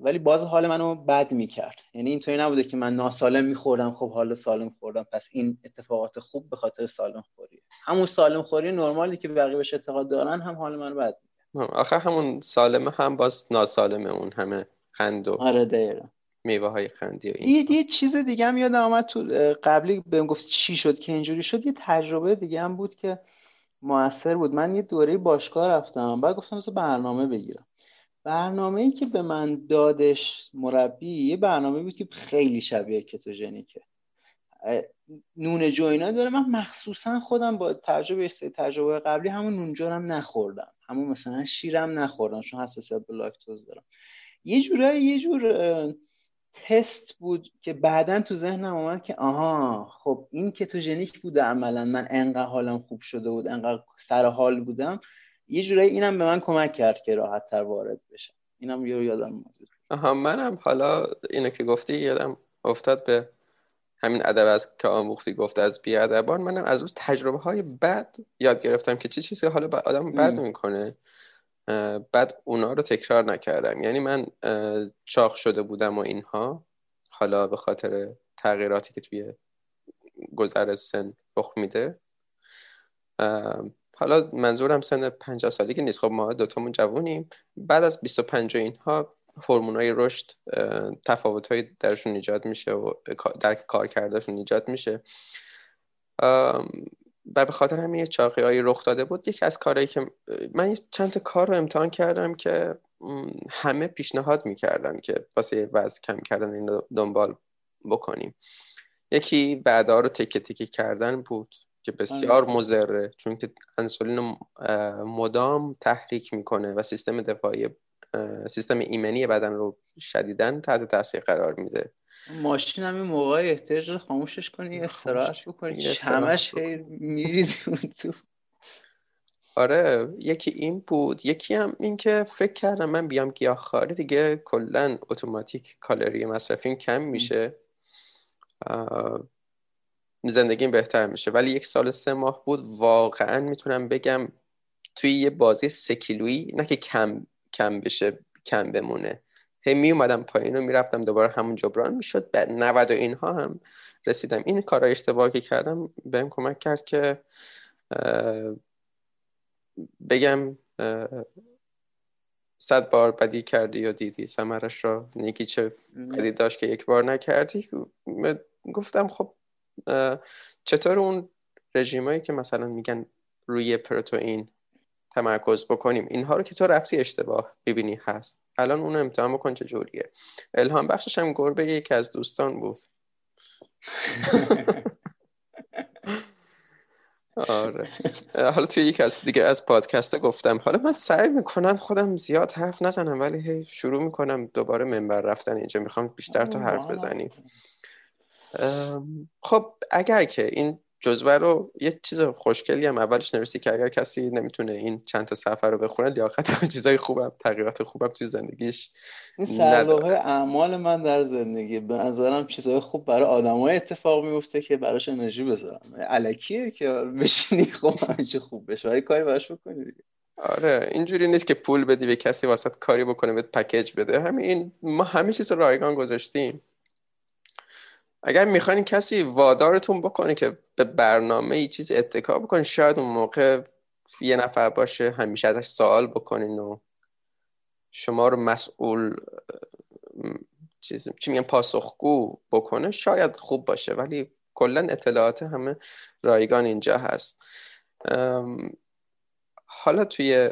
ولی باز حال منو بد می‌کرد. یعنی اینطوری نبوده که من ناسالم میخوردم. خب حال سالم خوردم. پس این اتفاقات خوب به خاطر سالم خوری همون سالم خوری نرمالی که بقیه بهش اعتقاد دارن هم حال منو بد می‌کرد. آخه همون سالمه هم باز ناسالمه اون همه خند و آره دقیقا. میوه های خندی و این یه چیز دیگه هم یادم آمد تو قبلی بهم گفت چی شد که اینجوری شد یه تجربه دیگه هم بود که موثر بود. من یه دوره باشگاه رفتم بعد گفتم مثلا برنامه بگیرم. برنامه ای که به من دادش مربی یه برنامه بود که خیلی شبیه کتوژنیکه. نون جوینا داره. من مخصوصا خودم با تجربه تجربه قبلی همون نونجارم نخوردم. همون مثلا شیرم نخوردم چون حساسیت به لاکتوز دارم. یه جورایی یه جور تست بود که بعدا تو ذهنم اومد که آها خب این کتوژنیک بوده عملا من انقدر حالم خوب شده بود انقدر سر حال بودم. یه جورایی اینم به من کمک کرد که راحت تر وارد بشم. اینم یه یادم اومد. آها منم حالا اینو که گفتی یادم افتاد به همین ادب از که آموختی گفته از بیادبان. منم از روز تجربه های بد یاد گرفتم که چه چیزی حالا آدم بد می‌کنه. بعد اونا رو تکرار نکردم. یعنی من چاق شده بودم و اینها. حالا به خاطر تغییراتی که توی گذر سن رخ میده. حالا منظورم سن 50 سالگی نیست. خب ما دوتامون جوونیم بعد از 25 اینها های رشد های درشون ایجاد میشه و در کار کردهشون ایجاد میشه. و به خاطر همین چاقی هایی رخ داده بود یکی از کارهایی که من چند تا کار رو امتحان کردم که همه پیشنهاد می‌کردن که واسه وزن کم کردن این رو دنبال بکنیم یکی بعدا رو تکه تکه کردن بود که بسیار. مضره چون که انسولین مدام تحریک می‌کنه و سیستم دفاعی سیستم ایمنی بدن رو شدیدن تحت تاثیر قرار میده ماشین همین موقع احتیاج رو خاموشش کنی استراحت بکنی. همش میریزی تو. آره یکی این بود. یکی هم این که فکر کردم من بیام گیاهخواری دیگه کلا اتوماتیک کالری مصرفیم کم میشه. زندگیم بهتر میشه. ولی یک سال سه ماه بود واقعا می‌تونم بگم توی یه بازی سه کیلویی نه که کم کم بشه کم بمونه. هی می اومدم پایین و می‌رفتم دوباره همون جبران می‌شد. بعد 90 و اینها هم رسیدم. این کار اشتباه که کردم بهم کمک کرد که بگم صد بار بدی کردی یا دیدی. سمرش را نیکی چه بدی داشت که یک بار نکردی. گفتم خب چطور اون رژیمایی که مثلا میگن روی پروتئین تمرکز بکنیم؟ اینها رو که تو رفتی اشتباه ببینی هست. الان اون امتحان بکن چه جوریه الهام بخشش هم گربه یکی از دوستان بود. آره. حالا توی یک از دیگه از پادکست گفتم. حالا من سعی می‌کنم خودم زیاد حرف نزنم ولی هی شروع می‌کنم دوباره منبر رفتن اینجا. می‌خوام بیشتر تو حرف بزنیم خب اگر که این جزوه رو یه چیز خوشگلی هم اولش نوشتی که اگر کسی نمی‌تونه این چند تا سفر رو بخونه لیاقت چیزای خوبم تغییرات خوبم توی زندگیش این سرلوحه اعمال من در زندگی. به نظرم چیزای خوب برای آدمای اتفاق میفته که براش انرژی بذارم. علکیه که بشینی همه خوب بشه. ولی کاری براش بکنی دیگه. آره اینجوری نیست که پول بدی به کسی واسط کاری بکنه به پکیج بده. همین ما همه چیز رایگان گذاشتیم. اگر می‌خواین کسی وادارتون بکنه که به برنامه ای چیز اتکا بکنین شاید اون موقع یه نفر باشه همیشه ازش سوال بکنین و شما رو مسئول چیز چی میگن پاسخگو بکنه شاید خوب باشه. ولی کلا اطلاعات همه رایگان اینجا هست. حالا توی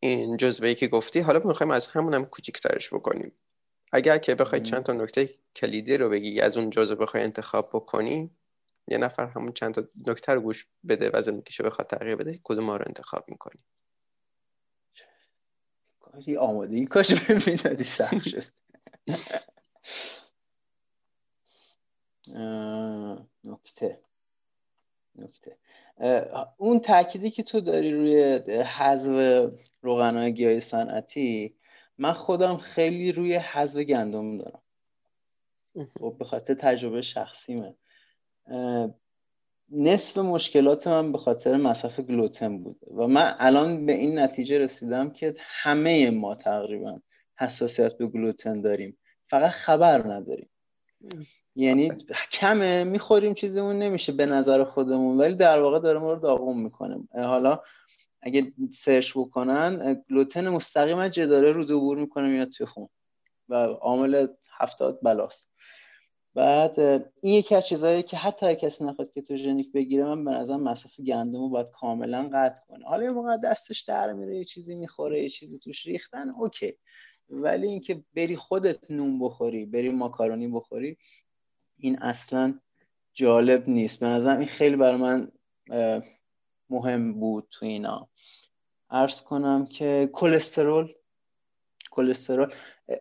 این جزوه که گفتی حالا می‌خوایم از همونم کوچیکترش بکنیم. اگر که بخوای چند تا نکته کلیدی رو بگی از اون جزء بخوای انتخاب بکنی یه نفر همون چند تا نکته رو گوش بده و زندگیشو بخواد تغییر بده کدوم رو انتخاب می‌کنی؟ کاری آماده ای کاش بمیدادی سخت شد. نکته. نکته. اون تأکیدی که تو داری روی حذف روغنهای گیاه صنعتی من خودم خیلی روی حذف گندم دارم. خب به خاطر تجربه شخصیمه. نصف مشکلات من به خاطر مصرف گلوتن بود و من الان به این نتیجه رسیدم که همه ما تقریبا حساسیت به گلوتن داریم. فقط خبر نداریم. یعنی کمه می‌خوریم چیزیمون نمیشه به نظر خودمون ولی در واقع داره ما رو داغون می‌کنه. حالا اگه سرچ بکنن گلوتن مستقیما جداره رو دوبور می‌کنه میاد توی خون و عامل هفتاد بلاست. بعد این یکی از چیزهایی که حتی کسی نخواد کتوژنیک بگیره من به نظر مصرف گندم رو باید کاملا قطع کنه. حالا یه موقع دستش در میره یه چیزی می‌خوره یه چیزی توش ریختن اوکی. ولی اینکه بری خودت نون بخوری بری ماکارونی بخوری این اصلا جالب نیست. به نظرم این خیلی برای من مهم بود تو اینا. ارز کنم که کلسترول کلسترول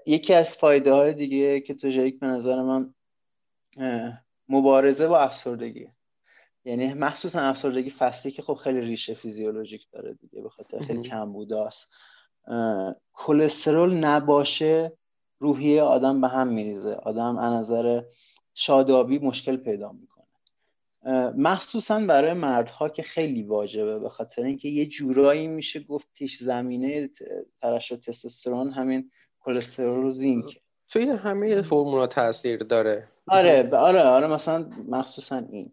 یکی از فایده های دیگه که توژیک به نظر من مبارزه با افسردگی. یعنی مخصوصا افسردگی فصلی که خب خیلی ریشه فیزیولوژیک داره دیگه به خاطر خیلی کم بوداست. کلسترول نباشه روحیه آدم به هم میریزه. آدم از نظر شادابی مشکل پیدا می‌کنه. مخصوصا برای مردها که خیلی واجبه به خاطر اینکه یه جورایی میشه گفت پیش زمینه ترشح تستوسترون همین کلسترول و زینک. توی همه فرمولا تاثیر داره. آره آره آره مثلا مخصوصا این.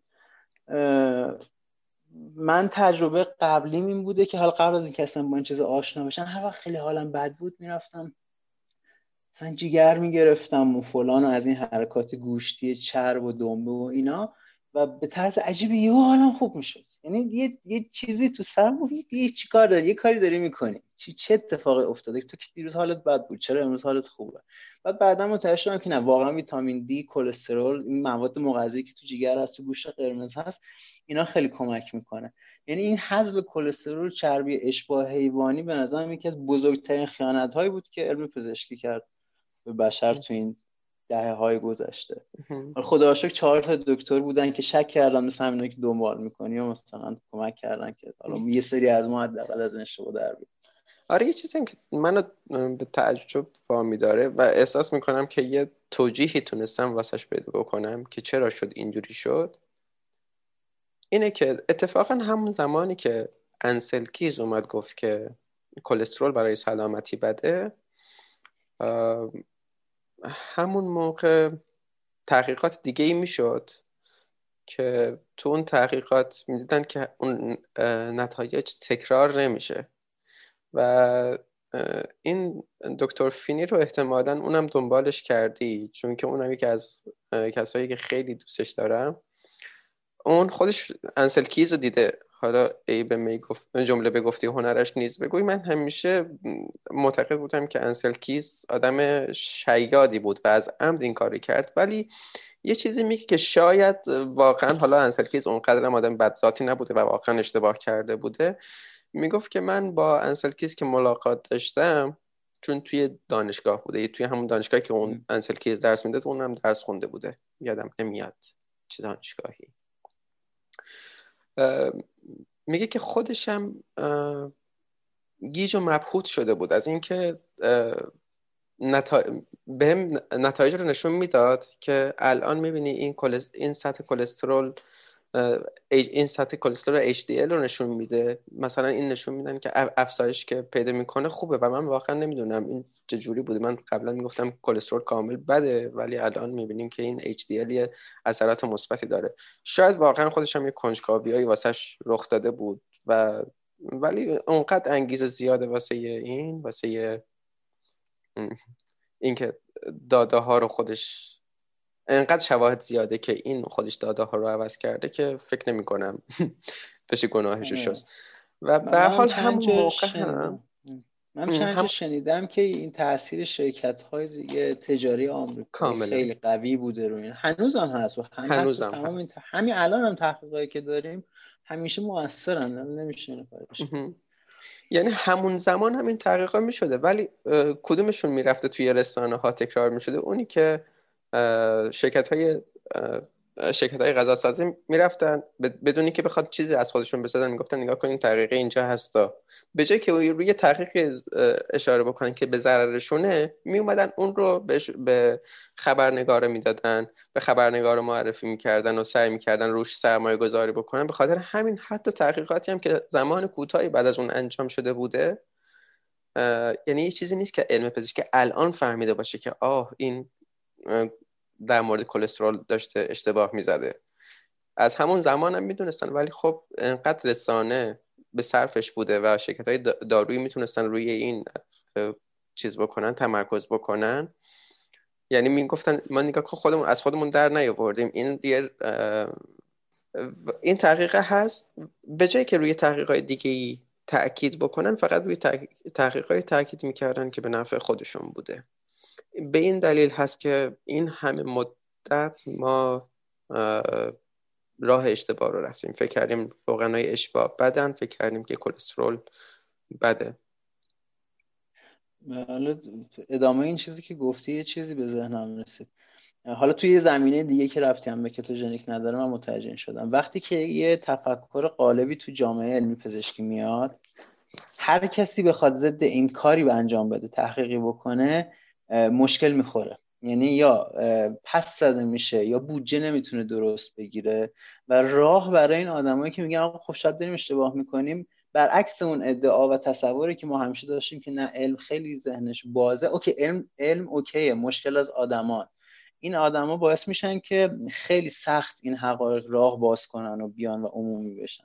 من تجربه قبلی این بوده که حالا قبل از اینکه اصلا با این چیز آشنا بشن هر وقت خیلی حالم بد بود می‌رفتم مثلا جیگر می‌گرفتم و فلان و از این حرکات گوشتی چرب و دنبه و اینا. و به طرز عجیبی یه حالم خوب می‌شد. یعنی یه, یه چیزی تو سرم بود یه چی کار داری یه کاری داری می‌کنی. چی چه اتفاقی افتاده؟ تو که دیروز حالت بد بود چرا امروز حالت خوبه؟ بعد بعدا متوجه شدم که نه واقعا ویتامین دی کلسترول این مواد مغذی که تو جگر هست تو گوشت قرمز هست اینا خیلی کمک می‌کنه. یعنی این حذف کلسترول چربی اشباه حیوانی به نظرم یکی از بزرگترین خیانت هایی بود که علم پزشکی کرد به بشر تو این دهه های گذشته خدا شکر چهار تا دکتر بودن که شک کردن مثل همینا که دنبال می‌کنی و مثلا کمک کردن که حالا یه سری از ما حداقل از این اشتباه در بیاد. آره یه چیزی که منو به تعجب وامی داره و احساس می‌کنم که یه توجیهی تونستم واسش پیدا بکنم که چرا شد اینجوری شد اینه که اتفاقا همون زمانی که انسلکیز اومد گفت که کلسترول برای سلامتی بده همون موقع تحقیقات دیگه ای می‌شد که تو اون تحقیقات می‌دیدن که اون نتایج تکرار نمیشه و این دکتر فینی رو احتمالا اونم دنبالش کردی چون که اونم یکی از کسایی که خیلی دوستش دارم. اون خودش انسل کیز رو دیده. حالا ای به می گفت جمله به گفتی هنرش نیست. بگوی من همیشه معتقد بودم که انسل کیز آدم شیادی بود و از عمد این کاری کرد. ولی یه چیزی میگه که شاید واقعا حالا انسل کیز اونقدر آدم بدذاتی نبوده و واقعا اشتباه کرده بوده. می‌گفت که من با انسل کیز که ملاقات داشتم چون توی دانشگاه بوده توی همون دانشگاهی که اون انسل کیز درس می‌داد اونم درس خونده بوده. یادم نمیاد چه دانشگاهی. میگه که خودشم گیج و مبهوت شده بود. از اینکه نتا... بهم نتایج رو نشون می‌داد که الان می‌بینی این, این سطح کلسترول این سطح کلسترول HDL رو نشون میده. مثلا این نشون میدن که افزایش که پیدا می‌کنه خوبه و من واقعا نمی‌دونم این چجوری بوده. من قبلا می‌گفتم کلسترول کامل بده ولی الان می‌بینیم که این HDL یه اثرات مثبتی داره. شاید واقعا خودش هم یه کنجکاویایی واسش رخ داده بود و ولی اونقدر انگیزه زیاده واسه این واسه اینکه داده ها رو خودش انقدر شواهد زیاده که این خودش داده ها رو عوض کرده که فکر نمی کنم بشه گناهش رو شست. و به حال هم موقع هم من چند هم... شنیدم که این تاثیر شرکت های تجاری آمریکا خیلی قوی بوده روی هنوز هم هست و هم هنوز هم هست. همین الان هم تحقیقاتی که داریم همیشه موثرن نمیشه یعنی همون زمان هم این تحقیقات می شده ولی کدومشون می‌رفته توی رسانه ها تکرار می شده اونی که شرکت های شرکت های غذا سازی می‌رفتن بدونی که بخواد چیزی از خودشون بسازن می‌گفتن نگاه کنین تحقیق اینجا هستا. به جای که روی تحقیق اشاره بکنن که به ضررشونه می اومدن اون رو به خبرنگار می‌دادن. به خبرنگار معرفی می‌کردن و سعی می‌کردن روش سرمایه گذاری بکنن. به خاطر همین حتی تحقیقاتی هم که زمان کوتاهی بعد از اون انجام شده بوده یعنی یه چیزی نیست که علم پزشکی الان فهمیده باشه که آه این در مورد کلسترول داشته اشتباه می‌زده. از همون زمان هم می‌دونستن ولی خب انقدر رسانه به صرفش بوده و شرکت های دارویی می‌تونستن روی این چیز بکنن تمرکز بکنن. یعنی می‌گفتن ما نگاه خودمون از خودمون در نیاوردیم. این این تحقیق هست. به جایی که روی تحقیق های دیگه تاکید بکنن فقط روی تحقیق های تاکید می‌کردن که به نفع خودشون بوده. به این دلیل هست که این همه مدت ما راه اشتباه رو رفتیم. فکر کردیم روغنهای اشباه بدن فکر کردیم که کلسترول بده. حالا ادامه این چیزی که گفتی یه چیزی به ذهنم رسید. حالا توی یه زمینه دیگه که ربطی هم به کتوژنیک نداره من متوجه شدم. وقتی که یه تفکر قالبی تو جامعه علمی پزشکی میاد هر کسی بخواد ضد این کاری به انجام بده تحقیقی بکنه مشکل می‌خوره. یعنی یا پس زده میشه یا بودجه نمی‌تونه درست بگیره و راه برای این آدمایی که میگن آقا خب شاید داریم اشتباه می‌کنیم برعکس اون ادعا و تصوری که ما همیشه داشتیم که نه علم خیلی ذهنش بازه. اوکی علم علم اوکیه مشکل از آدمان. این آدما باعث میشن که خیلی سخت این حقایق راه باز کنن و بیان و عمومی بشن.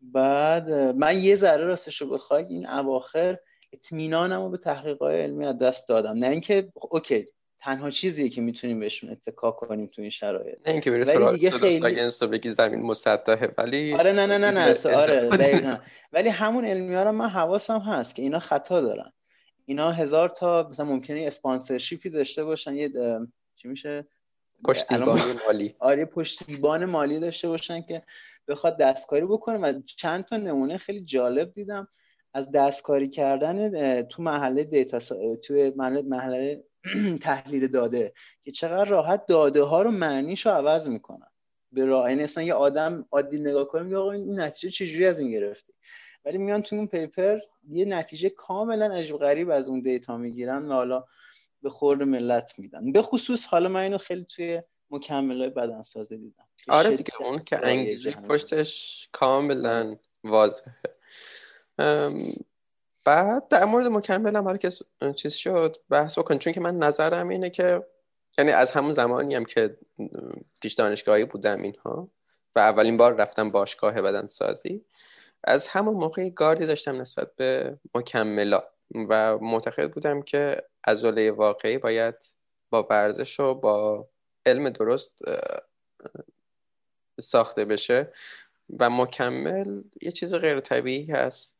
بعد من یه ذره راستش رو بخوای این اواخر اطمینانم رو به تحقیقات علمی از دست دادم. نه اینکه OK تنها چیزیه که می‌تونیم بهشون اتکا کنیم تو این شرایط. نه اینکه بری خیلی science بگی زمین مسطحه ولی آره نه نه نه نه آره ولی همون علمی ها رو من حواسم هست که اینا خطا دارن. اینا هزار تا مثلا ممکنه sponsorship ی داشته باشن یه چی میشه؟ پشتیبانی مالی. آره پشتیبان مالی داشته باشن که بخواد دستکاری بکنه. و چند تا نمونه خیلی جالب دیدم. از دستکاری کردن تو محله دیتا تو محله تحلیل داده که چقدر راحت داده ها رو معنیش رو عوض می‌کنن. به راه این اصلا یه آدم عادی نگاه کنه میگه آقا این نتیجه چجوری از این گرفتی؟ ولی میان تو اون پیپر یه نتیجه کاملا عجیب غریب از اون دیتا می‌گیرن و حالا به خورد ملت میدن. به خصوص حالا من اینو خیلی توی مکملای بدنسازی دیدم. آره دیگه اون که انگیزه پشتش کاملا واضحه. بعد در مورد مکمل هم که چیز شد بحث بکن. چون که من نظرم اینه که یعنی از همون زمانی هم که پیش دانشگاهی بودم اینها و اولین بار رفتم باشگاه بدن سازی از همون موقع گاردی داشتم نسبت به مکملات و معتقد بودم که عضله واقعی باید با ورزش و با علم درست ساخته بشه. و مکمل یه چیز غیر طبیعی هست.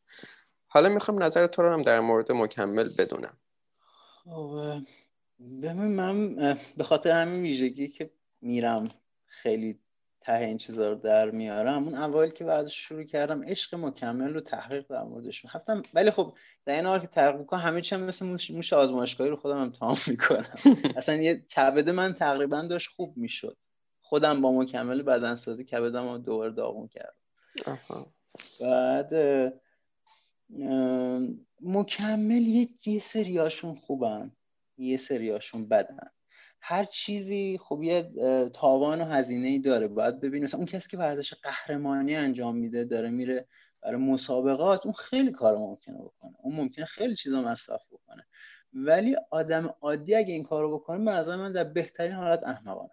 حالا می‌خوام نظر تو رو هم در مورد مکمل بدونم. خب، ببین من به خاطر همین ویژگی که میرم خیلی ته این چیزا رو در میارم اون اول که ورزش شروع کردم عشق مکمل رو تحقیق در موردشون هفتم ولی خب در این حال که تحقیق کنم همه چی مثل موش آزمایشگاهی رو خودم امتحان می‌کنم. اصلا یه کبد من تقریبا داشت خوب می‌شد. خودم با مکمل بدنسازی کبدم رو دوباره داغون کردم. بعد مکمل یه, یه سریاشون خوبن. یه سریاشون بدن. هر چیزی خب یه تاوان و هزینه ای داره. باید ببین مثلا اون کسی که ورزش قهرمانی انجام میده داره میره برای مسابقات اون خیلی کار ممکنه بکنه. اون ممکنه خیلی چیزا مصرف بکنه. ولی آدم عادی اگه این کارو بکنه به من در بهترین حالت احمقانه.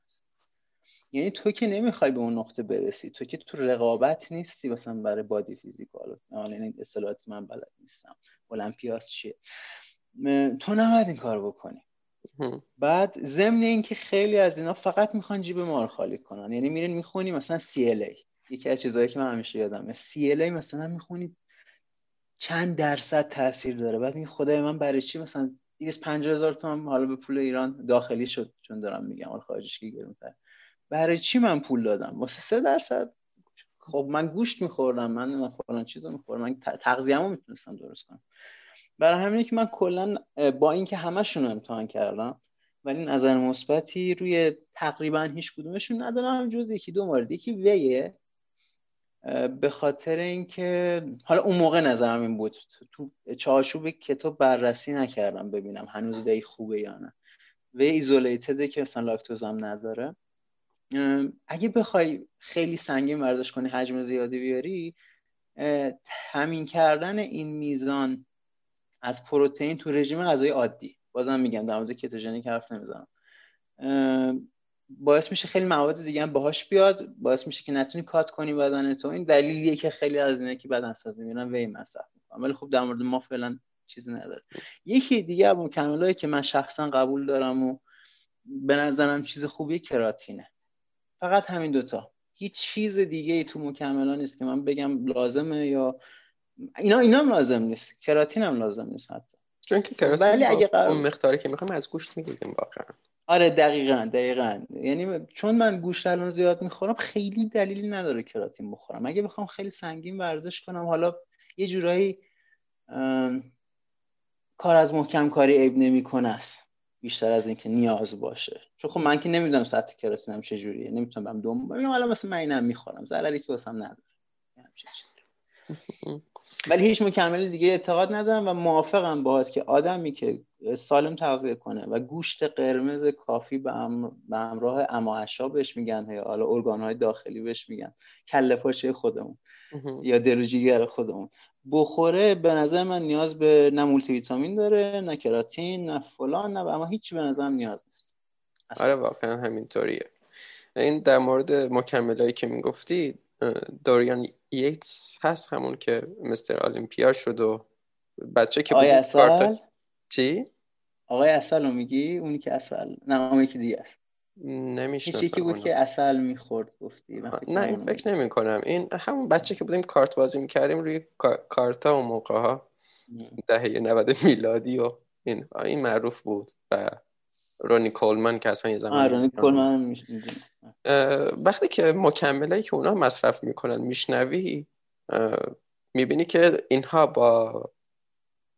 یعنی تو که نمی‌خوای به اون نقطه برسی تو که تو رقابت نیستی مثلا برای بادی فیزیکال حالا این اصطلاحات من بلد نیستم. المپیاس چیه؟ تو نباید این کار بکنی. بعد ضمن اینکه خیلی از اینا فقط می‌خوان جیب مار خالی کنن. یعنی میرین می‌خونی مثلا CLA یکی از چیزهایی که من همیشه یادمه. CLA مثلا می‌خونی چند درصد تاثیر داره. بعد این خدای من برای چی مثلا 250 هزار تومان حالا به پول ایران داخلی شد؟ چون دارم میگم. حالا خارجش که گرونتر. برای چی من پول دادم؟ واسه سه درصد. خب من گوشت میخوردم من فلان چیزو میخوردم. من تغذیه‌مو می‌تونستم درست کنم. برای همینه که من کلا با اینکه همشون رو امتحان کردم ولی نظر مثبتی روی تقریبا هیچ کدومشون ندارم. جز یکی دو مورد. یکی ویه به خاطر اینکه حالا اون موقع نظرم این بود. تو چارچوب کتاب بررسی نکردم ببینم هنوز وی خوبه یا نه. وی ایزولیتده که مثلا لاکتوز نداره. اگه بخوای خیلی سنگین ورزش کنی حجم زیادی بیاری همین کردن این میزان از پروتئین تو رژیم غذایی عادی. بازم میگم در مورد کتوژنیک حرف نمی‌زنم. باعث میشه خیلی مواد دیگه هم باهاش بیاد. باعث میشه که نتونی کات کنی بدن تو. این دلیلیه که خیلی از اینا که بدن سازی میرن وی مصرف می‌کنن. ولی خب در مورد ما فعلا چیزی نداره. یکی دیگه از مکملایی که من شخصا قبول دارم و به نظرم چیز خوبی کراتینه. فقط همین دوتا. هیچ چیز دیگه ای تو مکملا نیست که من بگم لازمه یا اینا اینا هم لازم نیست. کراتین هم لازم نیست حتی. چون که کراتین ولی اگه قرار... اون مقداری که می‌خوام از گوشت می‌گیریم واقعا. آره دقیقا دقیقا. یعنی چون من گوشت الان زیاد می‌خورم خیلی دلیلی نداره کراتین بخورم. اگه بخوام خیلی سنگین ورزش کنم حالا یه جورایی کار از محکم کاری عیب نمی‌کنه است. بیشتر از اینکه نیاز باشه. چون خب من که نمی‌دونم سطح کراتینم چجوریه نمی‌تونم برم دوم ببینم حالا مثلا من اینم می‌خورم. ضرری که واسم نداره. ولی هیچ مکمل دیگه اعتقاد ندارم و موافقم باهات که آدمی که سالم تغذیه کنه و گوشت قرمز کافی به, همراه اماعشا بهش میگن یا حالا ارگان های داخلی بهش میگن. کله پاچه خودمون. یا دلوجیگر خودمون. بخوره به نظر من نیاز به نه مولتی ویتامین داره نه کراتین نه فلان نه اما هیچی به نظرم نیاز نیست. آره واقعا همینطوریه. این در مورد مکملایی که می‌گفتی دوریان ییتس هست همون که مستر آلیمپیا شد و بچه که آقای اصل؟ چی؟ آقای اصل رو میگی؟ اونی که اصل نه اون یکی دیگه است. نمی‌شناسم یکی بود که اصل می‌خورد گفتی. نه این فکر نمی کنم این همون بچه که بودیم کارت بازی می‌کردیم روی کارتا و موقع ها دهه 90 میلادی و این این معروف بود. و رونی کولمن که اصلا یه زمان رونی کولمن وقتی که مکملایی که اونا مصرف می‌کنن میشنوی می‌بینی که اینها با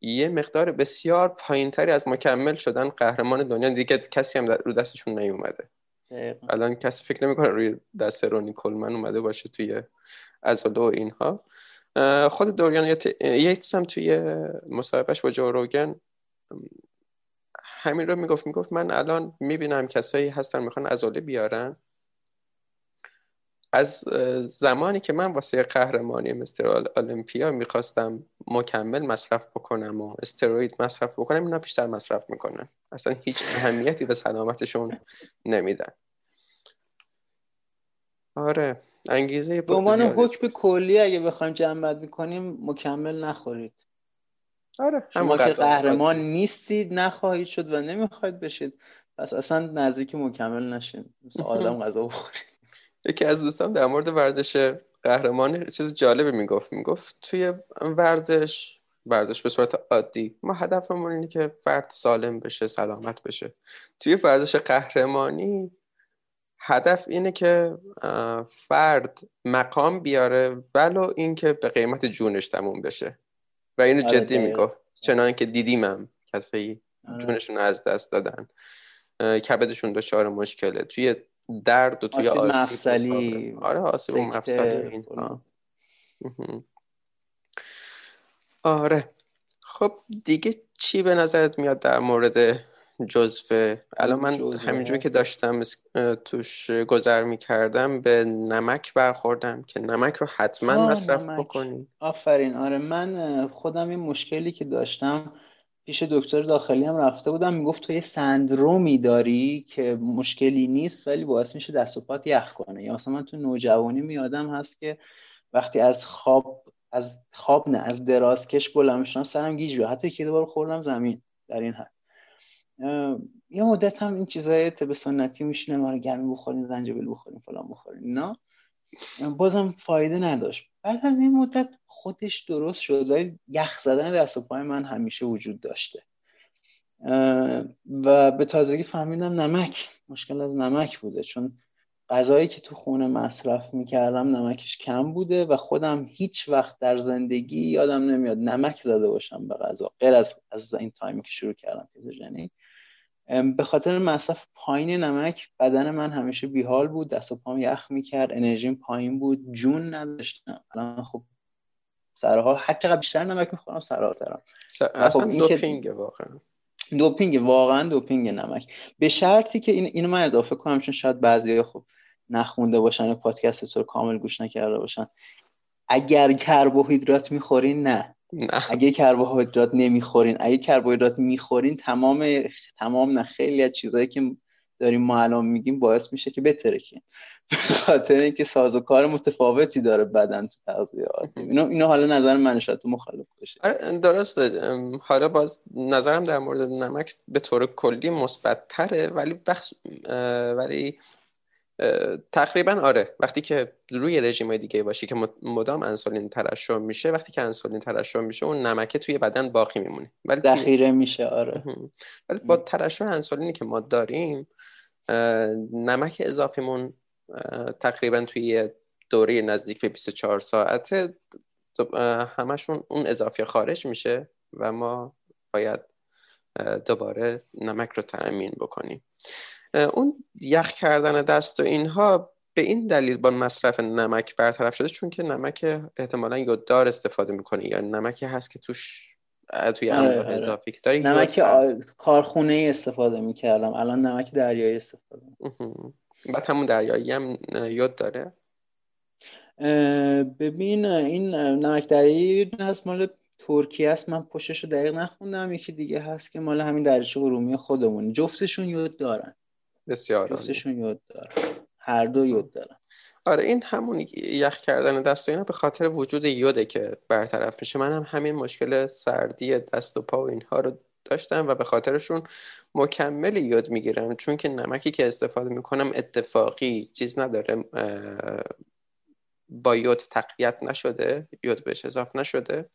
یه مقدار بسیار پایینتری از مکمل شدن قهرمان دنیا. دیگه کسی هم رو دستشون نیومده. الان کسی فکر نمی‌کنه روی دست رونی کولمن اومده باشه توی ازولو و اینها. خود دوریان ییتس هم توی مصاحبهش با جو روگن همین رو می‌گفت. می‌گفت من الان می‌بینم کسایی هستن می‌خوان ازوله بیارن. از زمانی که من واسه قهرمانی مستر المپیا می‌خواستم مکمل مصرف بکنم و استروید مصرف بکنم اینا بیشتر مصرف می‌کنن. اصلا هیچ اهمیتی به سلامتشون نمیدن. آره انگیزه به عنوان حکم کلی اگه بخوایم جمع کنیم مکمل نخورید. آره شما که قهرمان نیستید نخواهید شد و نمی‌خواید بشید. پس اصلا نزدیک مکمل نشین. مثل آدم غذا بخورید. یکی از دوستان در مورد ورزش قهرمانی چیز جالبی می‌گفت. می‌گفت توی ورزش ورزش به صورت عادی ما هدفمون اینه که فرد سالم بشه سلامت بشه. توی ورزش قهرمانی هدف اینه که فرد مقام بیاره ولو اینکه به قیمت جونش تموم بشه. و اینو آره، جدی می‌گفت. چنان که دیدیمم کسایی آره. جونشون از دست دادن. کبدشون دچار مشکله. توی درد و توی آسیب آره آسیب و مفصلی آره. خب دیگه چی به نظرت میاد در مورد جزوه؟ الان من همینجوری که داشتم توش گذر می‌کردم به نمک برخوردم که نمک رو حتما مصرف بکنی. آفرین. آره من خودم این مشکلی که داشتم پیش دکتر داخلی هم رفته بودم می‌گفت تو یه سندرومی داری که مشکلی نیست ولی باعث میشه دست و پات یخ کنه. یا مثلا من تو نوجوانی میادم هست که وقتی از خواب از خواب نه از درازکش بلند میشم سرم گیج بیاد حتی یکی دوبار خوردم زمین در این حد. یه مدت هم این چیزای طب سنتی میشینه ما گرمی بخورین زنجبیل بخورین فلان بخورین نه بازم فایده نداشت. بعد از این مدت خودش درست شد ولی یخ زدن دست و پای من همیشه وجود داشته. و به تازگی فهمیدم نمک مشکل از نمک بوده. چون غذایی که تو خونه مصرف می‌کردم نمکش کم بوده و خودم هیچ وقت در زندگی یادم نمیاد نمک زده باشم به غذا غیر از از این تایمی که شروع کردم فیزوژنی به خاطر مصرف پایین نمک بدن من همیشه بیحال بود دست و پام یخ می‌کرد انرژیم پایین بود جون نداشتم. الان خب سرها هر چقدر بیشتر نمک می‌خورم سرحالترم اصلا خب دوپینگ واقعا. دوپینگ واقعا دوپینگ نمک. به شرطی که این اینو من اضافه کنم چون شاید بعضی خب نخونده باشن پادکست تو رو کامل گوش نکرده باشن. اگر کربوهیدرات می‌خورین نه. نه. اگه کربوهیدرات نمی‌خورین اگه کربوهیدرات می‌خورین تمام تمام نه خیلی از چیزهایی که داریم ما الان میگیم باعث میشه که بترکین. به خاطر اینکه سازوکار متفاوتی داره بدن تو تغذیه اینو اینو حالا نظر من شاید تو مخالف باشه. آره درسته. حالا باز نظرم در مورد نمک به طور کلی مثبت تره ولی بخش ولی تقریبا آره. وقتی که روی رژیم دیگه باشی که مدام انسولین ترشح میشه وقتی که انسولین ترشح میشه اون نمکه توی بدن باقی میمونه. ولی ذخیره میشه آره. ولی با ترشح انسولینی که ما داریم نمک اضافیمون تقریبا توی دوره نزدیک به 24 ساعته همشون اون اضافی خارج میشه و ما باید دوباره نمک رو تأمین بکنیم. اون یخ کردن دست و اینها به این دلیل با مصرف نمک برطرف شده چون که نمک احتمالا یوددار استفاده می‌کنه یا نمکی هست که توش توی آره، آره. اضافی که داری نمک کارخونه ای استفاده می‌کردم. الان نمک دریایی استفاده بعد همون دریایی هم یود داره؟ ببین این نمک دریایی هست مال ترکیه است. من پشتش رو دقیق نخوندم. یکی دیگه هست که مال همین دریچه ارومی خودمون جفتشون یود دارن. بسیار جفتشون یود دارن. هر دو یود دارن. آره این همون یخ کردن دست و اینا به خاطر وجود یوده که برطرف میشه. من هم همین مشکل سردی دست و پا و اینها رو داشتم و به خاطرشون مکمل یود می‌گیرم. چون که نمکی که استفاده می‌کنم اتفاقی چیز نداره با یود تقویت نشده یود بهش اضافه نشده.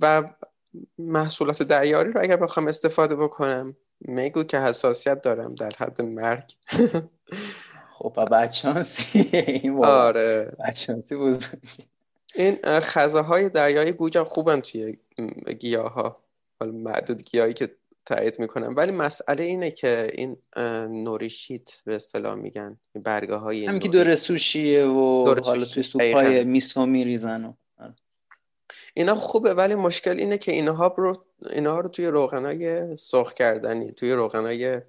و محصولات دریاری رو اگر بخوام استفاده بکنم میگو که حساسیت دارم در حد مرگ. خب بچانسی این آره. بچانسی بزرگی این های دریایی گویا خوبن توی گیاه ها حالا معدود گیاهی که تایید می‌کنم. ولی مسئله اینه که این نوریشیت به اصطلاح میگن. برگه های همین که دور سوشیه و حالا توی سوپ های میسو میریزن اینا خوبه ولی مشکل اینه که اینها رو اینها رو توی روغنای سرخ کردنی توی روغنای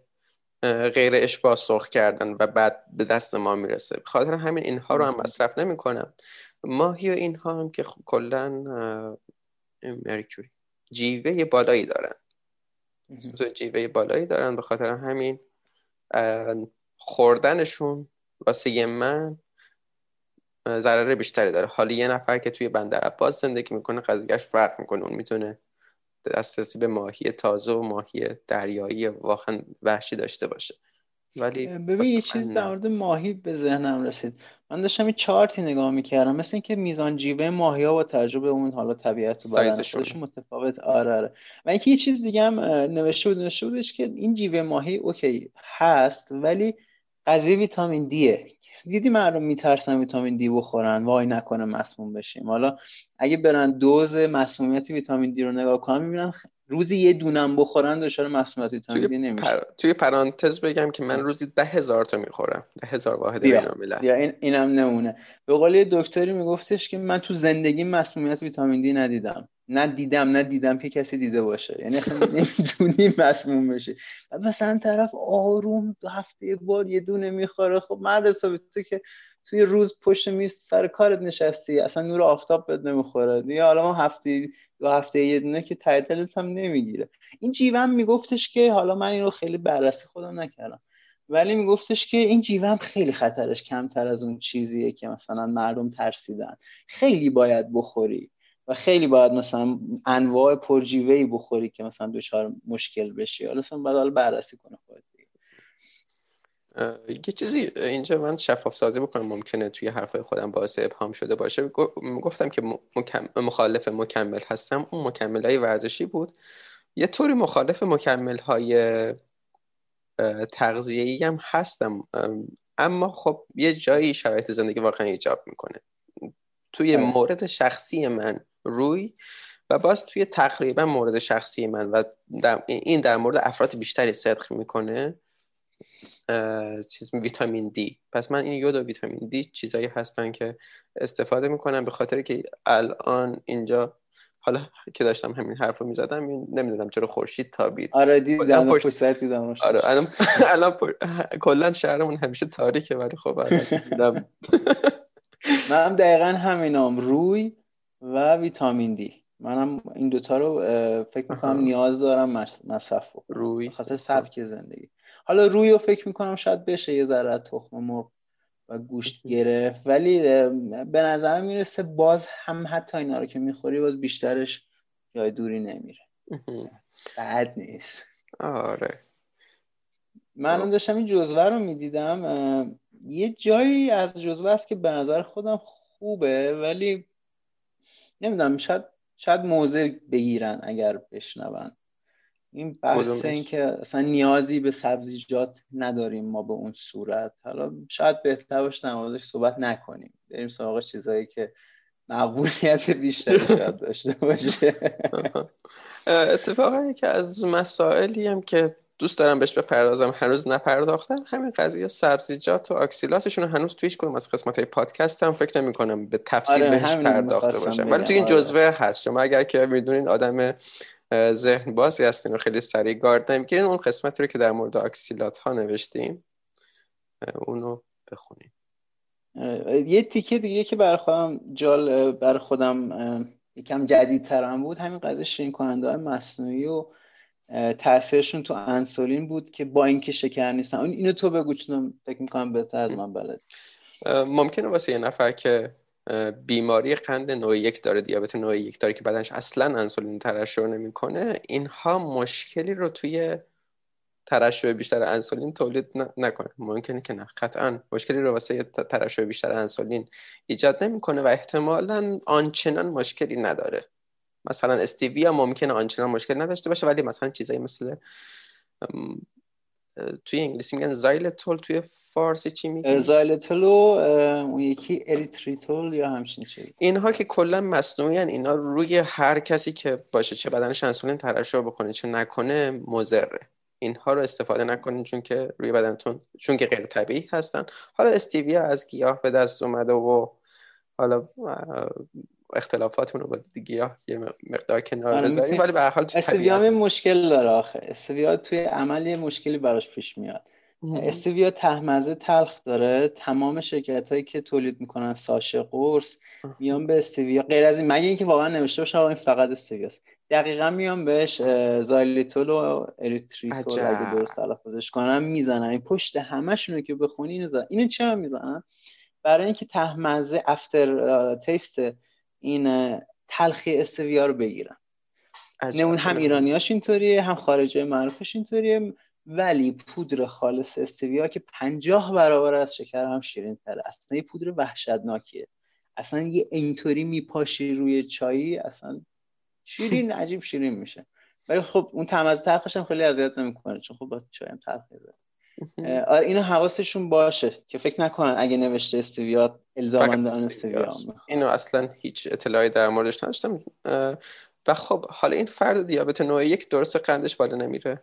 غیر اشباه سرخ کردن و بعد به دست ما می‌رسه. خاطر همین اینها رو هم مصرف نمی‌کنم. ماهی و اینها هم که کلا مرکوری جیوه بالایی دارن. جیوه بالایی دارن. به خاطر همین خوردنشون واسه من ضرر بیشتری داره. حالا یه نفر که توی بندر عباس زندگی می‌کنه قضیهش فرق می‌کنه. اون می‌تونه دسترسی به ماهی تازه و ماهی دریایی واقعا وحشی داشته باشه. ولی ببین یه چیز در مورد ماهی به ذهنم رسید. من داشتم این چارتی نگاه می‌کردم مثل اینکه میزان جیوه ماهی ها با تجربه اون حالا طبیعت و بدن متفاوت. آره آره. و اینکه یه چیز دیگه هم نوشته بود نوشته بودش که این جیوه ماهی اوکی هست ولی قضیه ویتامین دیه. دیدی مردم میترسن ویتامین دی بخورن. وای نکنه مسموم بشیم. حالا اگه برن دوز مسمومیت ویتامین دی رو نگاه کنن می‌بینن روزی یه دونم بخورن دچار مسمومیت ویتامین دی نمیشه. پر... توی پرانتز بگم که من روزی ده هزار تا می‌خورم. ده هزار واحد بیا. این اینم نمونه. به قول دکتری میگفتش که من تو زندگی مسمومیت ویتامین دی ندیدم. نه دیدم نه دیدم که کسی دیده باشه. یعنی اصلا نمی‌تونی مسموم بشی مثلا طرف آروم دو هفته یک بار یه دونه می‌خوره. خب مرد حسابی تو که توی روز پشت میز سر کارت نشستی اصلا نور آفتاب بد نمی‌خوره. دیگه حالا ما هفته دو هفته یه دونه که تایتلت هم نمی‌گیره. این جیوم میگفتش که حالا من این رو خیلی بررسی خودم نکردم. ولی میگفتش که این جیوم خیلی خطرش کمتر از اون چیزیه که مثلا مردم ترسیدن. خیلی باید بخوری. و خیلی باید مثلا انواع پرجیوه بخوری که مثلا دچار مشکل بشی. حالا مثلا باید بررسی کنه خودت یه چیزی اینجا من شفاف سازی بکنم. ممکنه توی حرفای خودم باعث ابهام شده باشه. گفتم که مخالف مکمل هستم. اون مکمل های ورزشی بود. یه طوری مخالف مکمل های تغذیه‌ای هم هستم. اما خب یه جایی شرایط زندگی واقعا ایجاب می‌کنه. توی آره. مورد شخصی من روی و باز توی تقریبا مورد شخصی من و این در مورد افراد بیشتری صدق می‌کنه چیز ویتامین دی. پس من این یود و ویتامین دی چیزایی هستن که استفاده می‌کنم به خاطر که الان اینجا حالا که داشتم همین حرف رو می‌زدم نمی‌دونم چرا خورشید تابید. آره دیدم پشت دیدم آره الان الان کلا شهرمون همیشه تاریکه ولی خب الان من هم دقیقا همینام. روی و ویتامین دی. منم این دوتا رو فکر می‌کنم نیاز دارم مصرف روی. خاطر سبک زندگی. حالا روی رو فکر می‌کنم شاید بشه یه ذره تخم مرغ و گوشت گرفت. ولی به نظر می‌رسه باز هم حتی اینا رو که می‌خوری باز بیشترش جای دوری نمیره. بد نیست. آره. من داشتم این جزوه رو می‌دیدم یه جایی از جزوه است که به نظر خودم خوبه ولی نمی‌دونم شاید شاید موضع بگیرن اگر بشنون. این بحث این که اصلا نیازی به سبزیجات نداریم ما به اون صورت. حالا شاید بهتر باشه در صحبت نکنیم. بریم سراغ چیزایی که مقبولیت بیشتری داشته باشه. اتفاقا که از مسائلی هم که دوست دارم بهش بپردازم. هنوز نپرداختم همین قضیه سبزیجات و اکسیلاتشون هنوز تویش کنم. از قسمت های پادکست هم فکر نمی کنم به تفصیل آره بهش پرداخته باشم. ولی تو این آره. جزوه هست. شما اگر که می‌دونین آدم ذهن بازی هستین و خیلی سریع گارد نمی‌گیرین اون قسمتی رو که در مورد اکسیلات ها نوشتیم اونو بخونیم یه تیکه دیگه که بر خودم جال بر خودم یکم جدیدترم بود. همین قضیه شیرین کننده های مصنوعی و تاثیرشون تو انسولین بود که با اینکه شکر نیستن. اینو تو بگو چون فکر می‌کنم بهتر از من بلد. ممکنه واسه یه نفر که بیماری قند نوع یک داره دیابت نوع یک داره که بدنش اصلا انسولین ترشح نمی‌کنه اینها مشکلی رو توی ترشح بیشتر انسولین تولید نکنه. ممکنه که نه. قطعا مشکلی رو واسه ترشح بیشتر انسولین ایجاد نمی‌کنه و احتمالا آنچنان مشکلی نداره. مثلا استیویا ممکنه آنچنان مشکل نداشته باشه ولی مثلا چیزایی مثل توی انگلیسی میگن xylitol توی فارسی چی میگن؟ xylitol اون یکی erythritol یا همچین چیزی. اینها که کلا مصنوعی اینا روی هر کسی که باشه چه بدنش انسولین ترشح بکنه چه نکنه مضره. اینها رو استفاده نکنین چون که روی بدنتون چون که غیر طبیعی هستن. حالا استیویا از گیاه به دست اومده و حالا اختلافاتمون رو با گیاه یه مقدار کنار آره، بذاریم ولی به هر حال استویا مشکل داره آخه. استویا توی عمل یه مشکلی براش پیش میاد. استویا تهمزه تلخ داره. تمام شرکت هایی که تولید می‌کنن ساشه قرص میان به استویا غیر از این مگه اینکه واقعا نوشته باشه این فقط استویاست دقیقا میان بهش xylitol و erythritol اگه درست تلفظش کنم می‌زنن. این پشت همشونو که بخونی اینو زدن. اینو چرا می‌زنن؟ برای اینکه ته‌مزه after taste این تلخی استویا رو بگیرن. نمون هم ایرانیاش اینطوریه هم خارجه معروفش اینطوریه ولی پودر خالص استویا که پنجاه برابر از شکر هم شیرین تره اصلا یه پودر وحشتناکیه. اصلا یه اینطوری میپاشی روی چایی اصلا شیرین عجیب شیرین میشه. ولی خب اون طعم از تلخش هم خیلی اذیت نمی‌کنه چون خب با چای هم تلخ اینو حواسشون باشه که فکر نکنن اگه نوشته استویا الزامن آن استویا اینو اصلا هیچ اطلاعی در موردش نداشتم. و خب حالا این فرد دیابت نوع یک درست قندش بالا نمیره.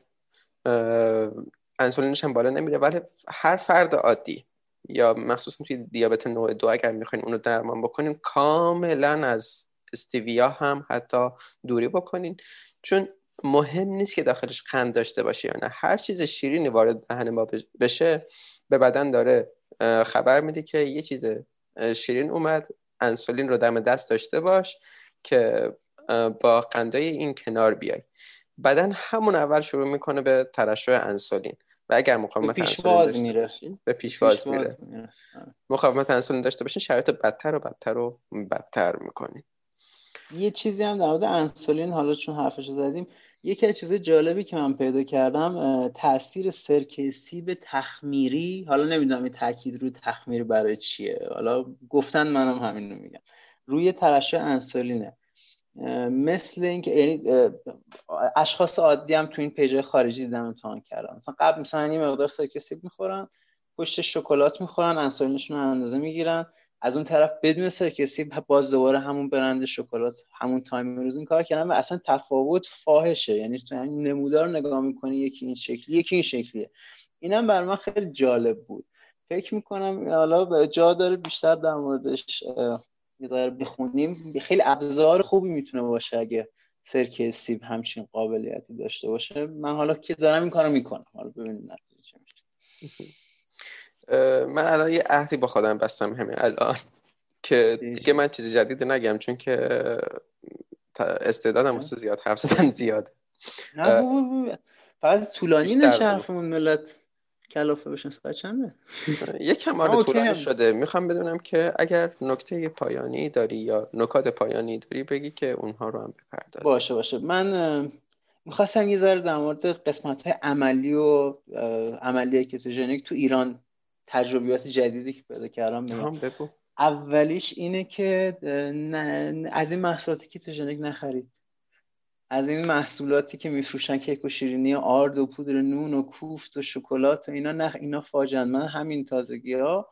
انسولینش هم بالا نمیره ولی هر فرد عادی یا مخصوصا توی دیابت نوع دو اگر می‌خواین اونو درمان بکنین کاملا از استیویا هم حتی دوری بکنین. چون مهم نیست که داخلش قند داشته باشه یا نه. هر چیز شیرینی وارد دهن ما بشه به بدن داره خبر میده که یه چیز شیرین اومد انسولین رو دم دست داشته باش که با قندای این کنار بیای. بدن همون اول شروع می‌کنه به ترشح انسولین. و اگر مقاومت انسولین داشته میره. به پیشواز میره, میره. مقاومت انسولین داشته باشین شرایط بدتر و بدتر و بدتر می‌کنین. یه چیزی هم در مورد انسولین حالا چون حرفش زدیم یکی از چیزای جالبی که من پیدا کردم تاثیر سرکه سیب تخمیری. حالا نمی‌دونم این تاکید روی تخمیری برای چیه. حالا گفتن منم همین رو میگم. روی ترشح انسولینه. مثل اینکه یعنی اشخاص عادی هم تو این پیج خارجی دیدم امتحان کردم مثلا قبل مثلا یه مقدار سرکه سیب می‌خورن پشت شکلات می‌خورن انسولینشون رو اندازه می‌گیرن. از اون طرف بدون سرکه سیب باز دوباره همون برند شکلات همون time روز این کار کردن و اصلا تفاوت فاحشه. یعنی تو همین نمودار نگاه می‌کنی یکی این شکلی یکی این شکلیه. اینم بر من خیلی جالب بود. فکر می‌کنم حالا جا داره بیشتر در موردش یه بخونیم. خیلی ابزار خوبی می‌تونه باشه اگه سرکه سیب همچین قابلیتی داشته باشه. من حالا که دارم این کارو می‌کنم. حالا ببینیم نتیجه چه میشه. من الان یه عهدی با خودم بستم همین الان. که دیگه من چیزی جدید نگم چون که استعدادم واسه زیاد حرف زدن زیاد. نه فقط طولانی نشه حرفمون ملت کلافه بشن ساعت چنده؟ یکم آره طولانی شده. می‌خوام بدونم که اگر نکته پایانی داری یا نکات پایانی داری بگی که اونها رو هم بپرداز باشه باشه. من می‌خواستم یه ذره در مورد قسمت های عملی و عملی کتوژنیک تو ایران تجربیات جدیدی که پیدا کردم بگو. اولیش اینه که از این محصولاتی کتوژنیک نخرید. از این محصولاتی که میفروشن کیک و شیرینی آرد و پودر نون و کوفت و شکلات و اینا نه اینا فاجن من همین تازگی ها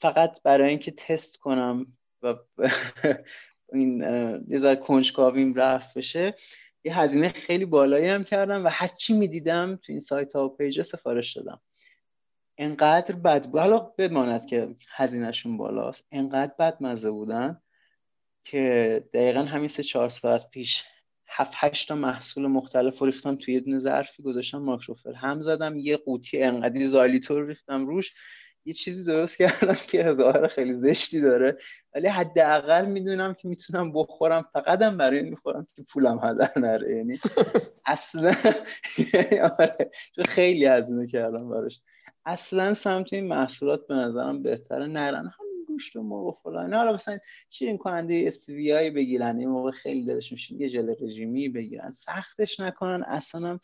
فقط برای اینکه تست کنم و این یه ذره کنجکاویم رفت بشه یه هزینه خیلی بالایی هم کردم و هرچی می‌دیدم تو این سایت ها و پیجا سفارش دادم. انقدر بد بود. حالا بماند که هزینهشون بالاست. انقدر بد مزه بودن که دقیقا همین سه چهار ساعت پیش هفت هشت تا محصول مختلف رو ریختم توی یه دونه ظرفی گذاشتم ماکروفر. هم زدم یه قوطی انقدی زالیتور ریختم روش. یه چیزی درست کردم که ظاهر خیلی زشتی داره. ولی حداقل می‌دونم که می‌تونم بخورم. فقط هم برای این می‌خورم که پولم هدر نره. یعنی اصلا آره، خیلی هزینه کردم براش. اصلا سمت این محصولات به نظرم بهتره نرن. گوشت و مرغ و فلان. حالا مثلا شیرین کننده استویایی بگیرن یه موقع خیلی دلشون میشه یه ژل رژیمی بگیرن. سختش نکنن. اصلا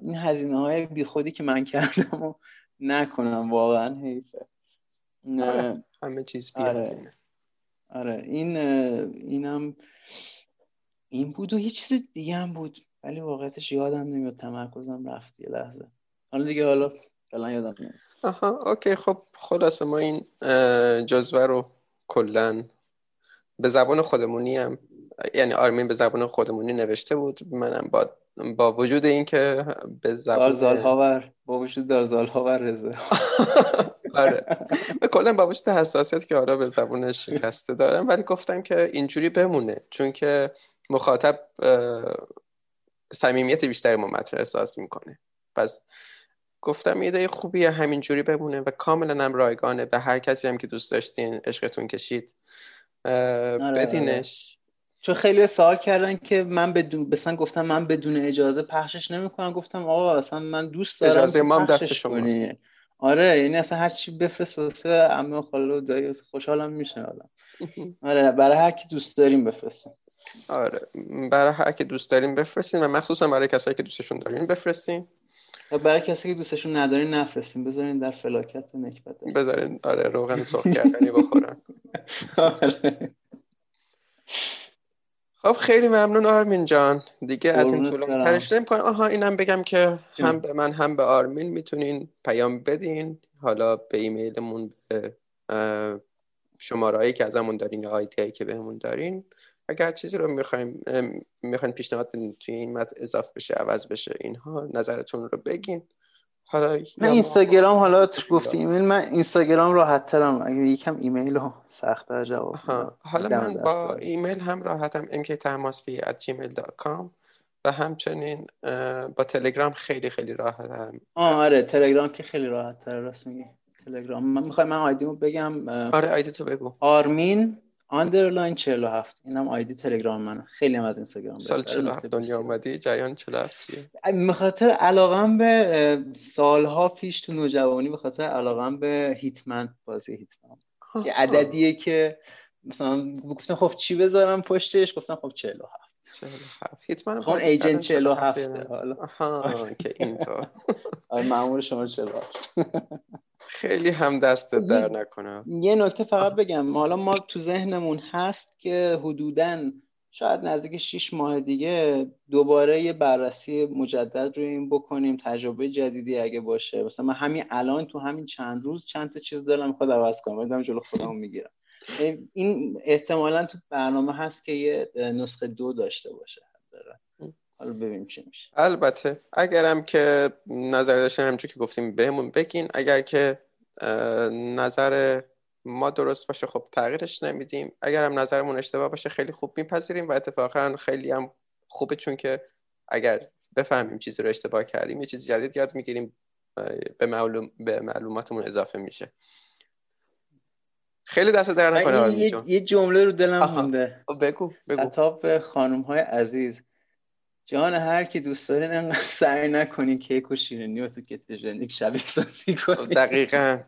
این هزینه های بیخودی که من کردم و نکنم واقعا حیفه. آره. همه چیز بی آره. آره این اینم این بود و یه چیز دیگه هم بود ولی واقعیتش یادم نمیاد تمرکزم رفت یه لحظه. حالا دیگه حالا فعلا یادم نمیاد آها اوکی خب خلاصه ما این جزوه رو کلا به زبان خودمونی هم یعنی آرمین به زبان خودمونی نوشته بود. منم با با وجود اینکه به زبان زال با وجود در زال هاور رزه آره. کلا با وجود حساسیت که حالا به زبان شکسته دارم ولی گفتم که اینجوری بمونه. چون که مخاطب صمیمیت بیشتری ما مطرح احساس می‌کنه. پس گفتم ایده خوبیه همینجوری بمونه و کاملا هم رایگانه به هر کسی هم که دوست داشتین عشقتون کشید. آره، آره. بدینش. چون خیلی سوال کردن که من بدون بسن گفتم من بدون اجازه پخشش نمی‌کنم. گفتم آقا اصلا من دوست دارم اجازه ما هم دست شماست. آره یعنی اصلا هر چی بفرست واسه عمه و خاله و دایی خوشحالم میشه آدم آره برای هر کی دوست داریم بفرستیم. آره برای هر کی دوست داریم بفرستین و مخصوصا برای کسایی که دوستشون دارین بفرستین برای کسی که دوستشون ندارین نفرستین بذارین در فلاکت و نکبت بذارین آره روغن سرخ کردنی بخورن. آره. خب خیلی ممنون آرمین جان. دیگه از این طولانی ترش نمی آها اینم بگم که هم به من هم به آرمین می‌تونین پیام بدین. حالا به ایمیلمون به شمارهایی که ازمون دارین یا آیتی که بهمون دارین. اگر چیزی رو می‌خوایم می‌خواین پیشنهاد بدین توی این متن اضافه بشه عوض بشه اینها نظرتون رو بگین. حالا من اینستاگرام حالا تو گفتی ایمیل من اینستاگرام راحت ترم. اگه یکم ایمیل رو سخت جواب حالا من با ایمیل هم راحتم. mktماسبی@gmail.com و همچنین با تلگرام خیلی خیلی راحتم. آره تلگرام که خیلی راحت تر راست میگی. تلگرام. من می‌خوام من آیدیمو بگم آره آیدی تو بگو. آرمین underline 47 اینم آیدی تلگرام من خیلی هم از اینستاگرام سال 47 دنیا اومدی؟ جریان 47 چیه؟ به خاطر علاقم به سالها پیش تو نوجوانی به خاطر علاقم به Hitman بازی Hitman. یه عددیه که مثلا گفتم خب چی بذارم پشتش؟ گفتم خب 47 47 Hitman خب agent 47 حالا. آها که اینطور. آره مامور شما 47 خیلی هم دست در نکنم یه نکته فقط بگم. حالا ما تو ذهنمون هست که حدودا شاید نزدیک 6 ماه دیگه دوباره یه بررسی مجدد رو این بکنیم تجربه جدیدی اگه باشه. مثلا من همین الان تو همین چند روز چند تا چیز دارم می‌خواد عوض کنم بدم جلو خودمو می‌گیرم. این احتمالا تو برنامه هست که یه نسخه دو داشته باشه. حالا ببینیم چی میشه. البته اگرم که نظر داشتن همچون که گفتیم بهمون بگین اگر که نظر ما درست باشه خب تغییرش نمیدیم. اگر هم نظرمون اشتباه باشه خیلی خوب میپذیریم و اتفاقا خیلی هم خوبه چون که اگر بفهمیم چیزی رو اشتباه کردیم یه چیز جدید یاد می‌گیریم به, معلوم... به معلوماتمون اضافه میشه. خیلی دست در نکنه یه, یه جمله رو دلم مونده. بگو بگو. خطاب خانم های عزیز. جان هر کی دوست دارین انقدر سعی نکنین کیک و شیرینی و تو کتوژنیک شبیه سازی کنین دقیقا.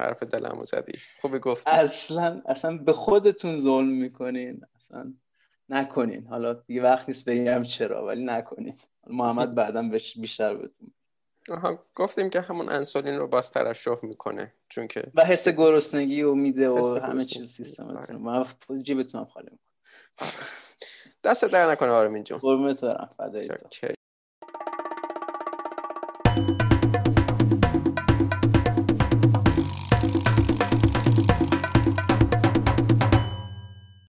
حرف دلمو زدی. خوبی گفتی. اصلا اصلا به خودتون ظلم می‌کنین. اصلا نکنین. حالا یه وقت نیست بگم چرا ولی نکنین. محمد بعدا بیشتر بهتون. آها گفتیم که همون انسولین رو باز ترشح می‌کنه چون که و حس گرسنگی و میده و همه چیز سیستمتون من جیبتون خالی می‌کنه دست در نکنه آرمین جون. قربونت برم